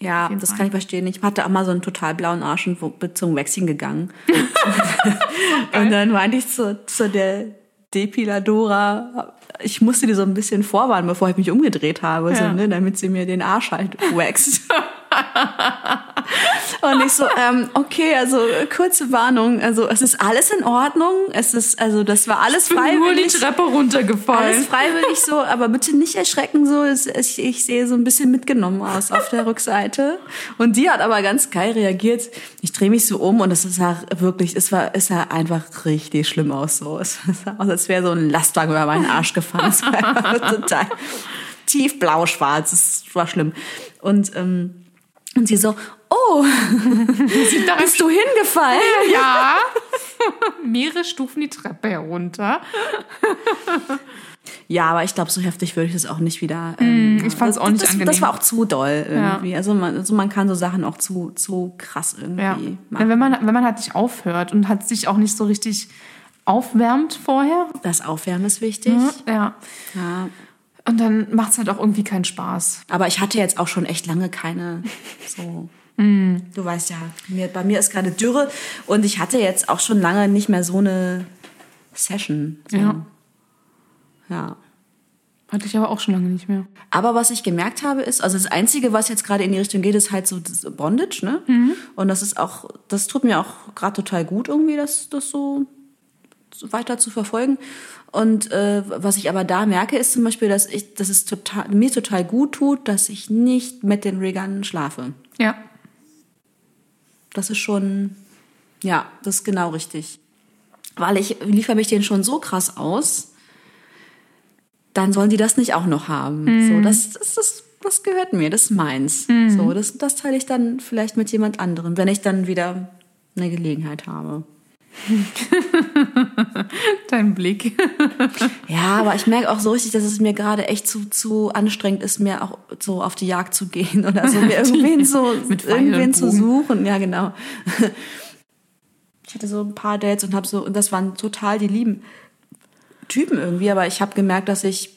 S2: Ja, das
S1: Fall.
S2: kann ich verstehen. Ich hatte auch mal so einen total blauen Arsch und bin zum Waxing gegangen. (laughs) und dann meinte ich zu, zu der Depiladora, ich musste die so ein bisschen vorwarnen, bevor ich mich umgedreht habe, so,
S1: Ja.
S2: ne, damit sie mir den Arsch halt wächst. (laughs) und ich so, ähm, okay, also kurze Warnung, also es ist alles in Ordnung, es ist, also das war alles
S1: Ich bin nur die
S2: freiwillig.
S1: Treppe runtergefallen.
S2: Alles freiwillig so, aber bitte nicht erschrecken so. Es- Ich sehe so ein bisschen mitgenommen aus auf der Rückseite. Und die hat aber ganz geil reagiert. Ich drehe mich so um und es ja wirklich, es war, es sah einfach richtig schlimm aus so. Es sah aus, als wäre so ein Lastwagen über meinen Arsch gefahren. Es war (laughs) total tiefblau-schwarz. Es war schlimm. Und, ähm, und sie so, oh, (laughs) bist du hingefallen? (laughs)
S1: Ja. (laughs) Mehrere Stufen die Treppe herunter.
S2: Ja, aber ich glaube, so heftig würde ich das auch nicht wieder. Ähm,
S1: ich fand's
S2: das-
S1: auch nicht
S2: das,
S1: angenehm.
S2: Das war auch zu doll
S1: Ja.
S2: irgendwie. Also, man, also man kann so Sachen auch zu, zu krass irgendwie
S1: Ja.
S2: machen.
S1: Wenn man, wenn man halt nicht aufhört und hat sich auch nicht so richtig aufwärmt vorher.
S2: Das Aufwärmen ist wichtig.
S1: Ja.
S2: Ja.
S1: Und dann macht es halt auch irgendwie keinen Spaß.
S2: Aber ich hatte jetzt auch schon echt lange keine so.
S1: Mm.
S2: Du weißt ja, mir, bei mir ist gerade Dürre und ich hatte jetzt auch schon lange nicht mehr so eine Session. So.
S1: Ja.
S2: Ja.
S1: Hatte ich aber auch schon lange nicht mehr.
S2: Aber was ich gemerkt habe, ist, also das Einzige, was jetzt gerade in die Richtung geht, ist halt so das Bondage, ne? Und das ist auch, das tut mir auch gerade total gut irgendwie, das, das so, weiter zu verfolgen. Und äh, was ich aber da merke, ist zum Beispiel, dass ich, dass es total, mir total gut tut, dass ich nicht mit den Riggern schlafe.
S1: Ja.
S2: Das ist schon, ja, das ist genau richtig. Weil ich liefere mich den schon so krass aus, dann sollen die das nicht auch noch haben. So, das, das, das, das gehört mir, das ist meins. So, das, das teile ich dann vielleicht mit jemand anderem, wenn ich dann wieder eine Gelegenheit habe. (laughs)
S1: Dein Blick. (laughs)
S2: Ja, aber ich merke auch so richtig, dass es mir gerade echt zu, zu anstrengend ist, mir auch so auf die Jagd zu gehen oder so, mir (laughs) irgendwen, so, irgendwen zu suchen. Ja, genau. Ich hatte so ein paar Dates und habe so, und das waren total die lieben Typen irgendwie, aber ich habe gemerkt, dass ich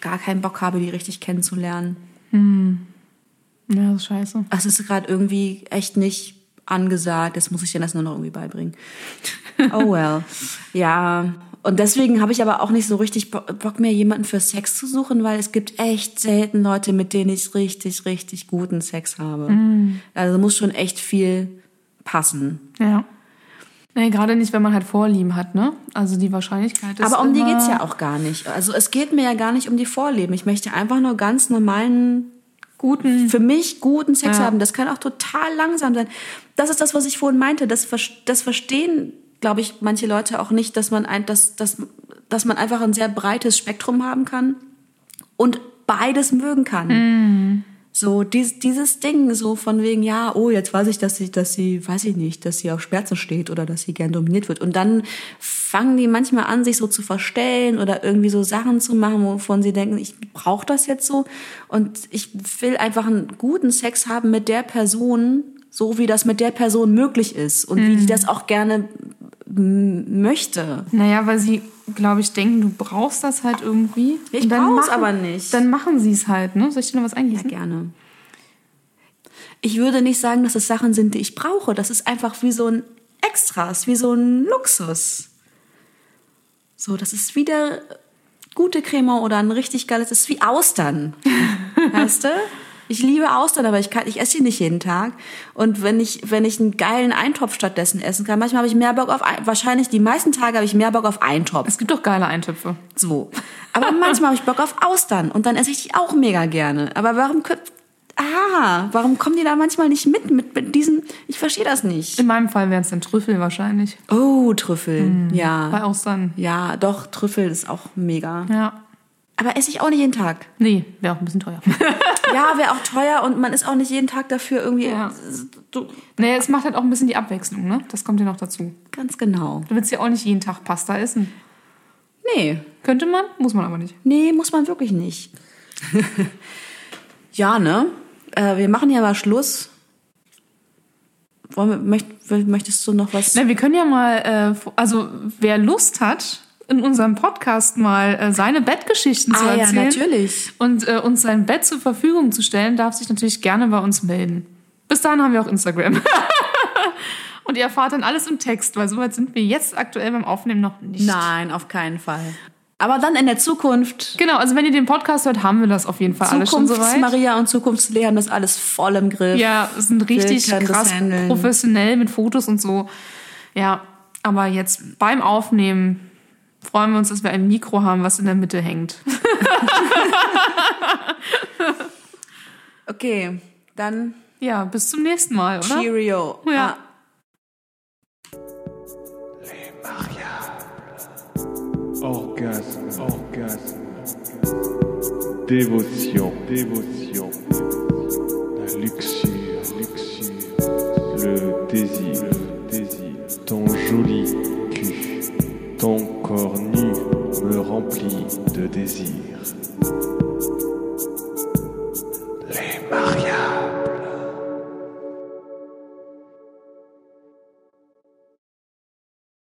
S2: gar keinen Bock habe, die richtig kennenzulernen.
S1: Ja, das ist scheiße.
S2: Es ist gerade irgendwie echt nicht angesagt. Jetzt muss ich dir das nur noch irgendwie beibringen. Oh well. (laughs) Ja. Und deswegen habe ich aber auch nicht so richtig Bo- Bock mehr, jemanden für Sex zu suchen, weil es gibt echt selten Leute, mit denen ich richtig, richtig guten Sex habe. Also muss schon echt viel passen.
S1: Ja. Nee, gerade nicht, wenn man halt Vorlieben hat, ne? Also die Wahrscheinlichkeit ist.
S2: Aber um die
S1: immer-
S2: geht's ja auch gar nicht. Also es geht mir ja gar nicht um die Vorleben. Ich möchte einfach nur ganz normalen, guten, für mich guten Sex
S1: Ja.
S2: haben. Das kann auch total langsam sein. Das ist das, was ich vorhin meinte. Das, das verstehen, glaube ich, manche Leute auch nicht, dass man ein, dass, dass, dass man einfach ein sehr breites Spektrum haben kann und beides mögen kann. So, dies, dieses Ding, so von wegen, ja, oh, jetzt weiß ich, dass sie, dass sie, weiß ich nicht, dass sie auf Schmerzen steht oder dass sie gern dominiert wird. Und dann fangen die manchmal an, sich so zu verstellen oder irgendwie so Sachen zu machen, wovon sie denken, ich brauche das jetzt so. Und ich will einfach einen guten Sex haben mit der Person, so wie das mit der Person möglich ist und wie die das auch gerne möchte.
S1: Naja, weil sie, glaube ich, denken, du brauchst das halt irgendwie.
S2: Ich brauch's
S1: machen-
S2: aber nicht.
S1: Dann machen sie es halt, ne? Soll ich dir noch was eingießen?
S2: Gerne. Ich würde nicht sagen, dass es Sachen sind, die ich brauche. Das ist einfach wie so ein Extras, wie so ein Luxus. So, das ist wieder gute Creme oder ein richtig geiles, das ist wie Austern. (laughs) weißt du? Ich liebe Austern, aber ich, kann, ich esse sie nicht jeden Tag. Und wenn ich, wenn ich einen geilen Eintopf stattdessen essen kann, manchmal habe ich mehr Bock auf, ein- wahrscheinlich die meisten Tage habe ich mehr Bock auf Eintopf.
S1: Es gibt doch geile Eintöpfe.
S2: So. Aber manchmal habe ich Bock auf Austern und dann esse ich die auch mega gerne. Aber warum ah, warum kommen die da manchmal nicht mit, mit, mit diesen, ich verstehe das nicht.
S1: In meinem Fall wären es dann Trüffel wahrscheinlich.
S2: Oh, Trüffel,
S1: Bei
S2: ja.
S1: Austern.
S2: Ja, doch, Trüffel ist auch mega.
S1: Ja.
S2: Aber esse ich auch nicht jeden Tag.
S1: Nee, wäre auch ein bisschen teuer. (laughs)
S2: Ja, wäre auch teuer und man ist auch nicht jeden Tag dafür irgendwie.
S1: Ja.
S2: Du,
S1: nee, es macht halt auch ein bisschen die Abwechslung, ne? Das kommt ja noch dazu.
S2: ganz genau.
S1: Du willst ja auch nicht jeden Tag Pasta essen.
S2: Nee,
S1: Könnte man, muss man aber nicht.
S2: nee, muss man wirklich nicht. (laughs) ja, ne? Äh, wir machen ja mal Schluss. Wollen wir, möcht, möchtest du noch was?
S1: Na, wir können ja mal, äh, also wer Lust hat, in unserem Podcast mal äh, seine Bettgeschichten zu
S2: Ah, ja,
S1: erzählen
S2: natürlich.
S1: und äh, uns sein Bett zur Verfügung zu stellen, darf sich natürlich gerne bei uns melden. Bis dahin haben wir auch Instagram. (laughs) und ihr erfahrt dann alles im Text, weil soweit sind wir jetzt aktuell beim Aufnehmen noch nicht.
S2: Nein, auf keinen Fall. Aber dann in der Zukunft.
S1: Genau, also wenn ihr den Podcast hört, haben wir das auf jeden Fall alles schon soweit.
S2: Zukunfts-Maria und Zukunftslea haben das alles voll im Griff.
S1: Ja, es sind richtig krass professionell mit Fotos und so. Ja, aber jetzt beim Aufnehmen freuen wir uns, dass wir ein Mikro haben, was in der Mitte hängt. (laughs)
S2: Okay, dann
S1: Ja, bis zum nächsten Mal, oder?
S2: Cheerio.
S1: Ja.
S3: Orgasme, orgasme, dévotion, dévotion, la luxure, luxure, le désir, le désir, ton joli cul, ton corps nu me remplit de désir.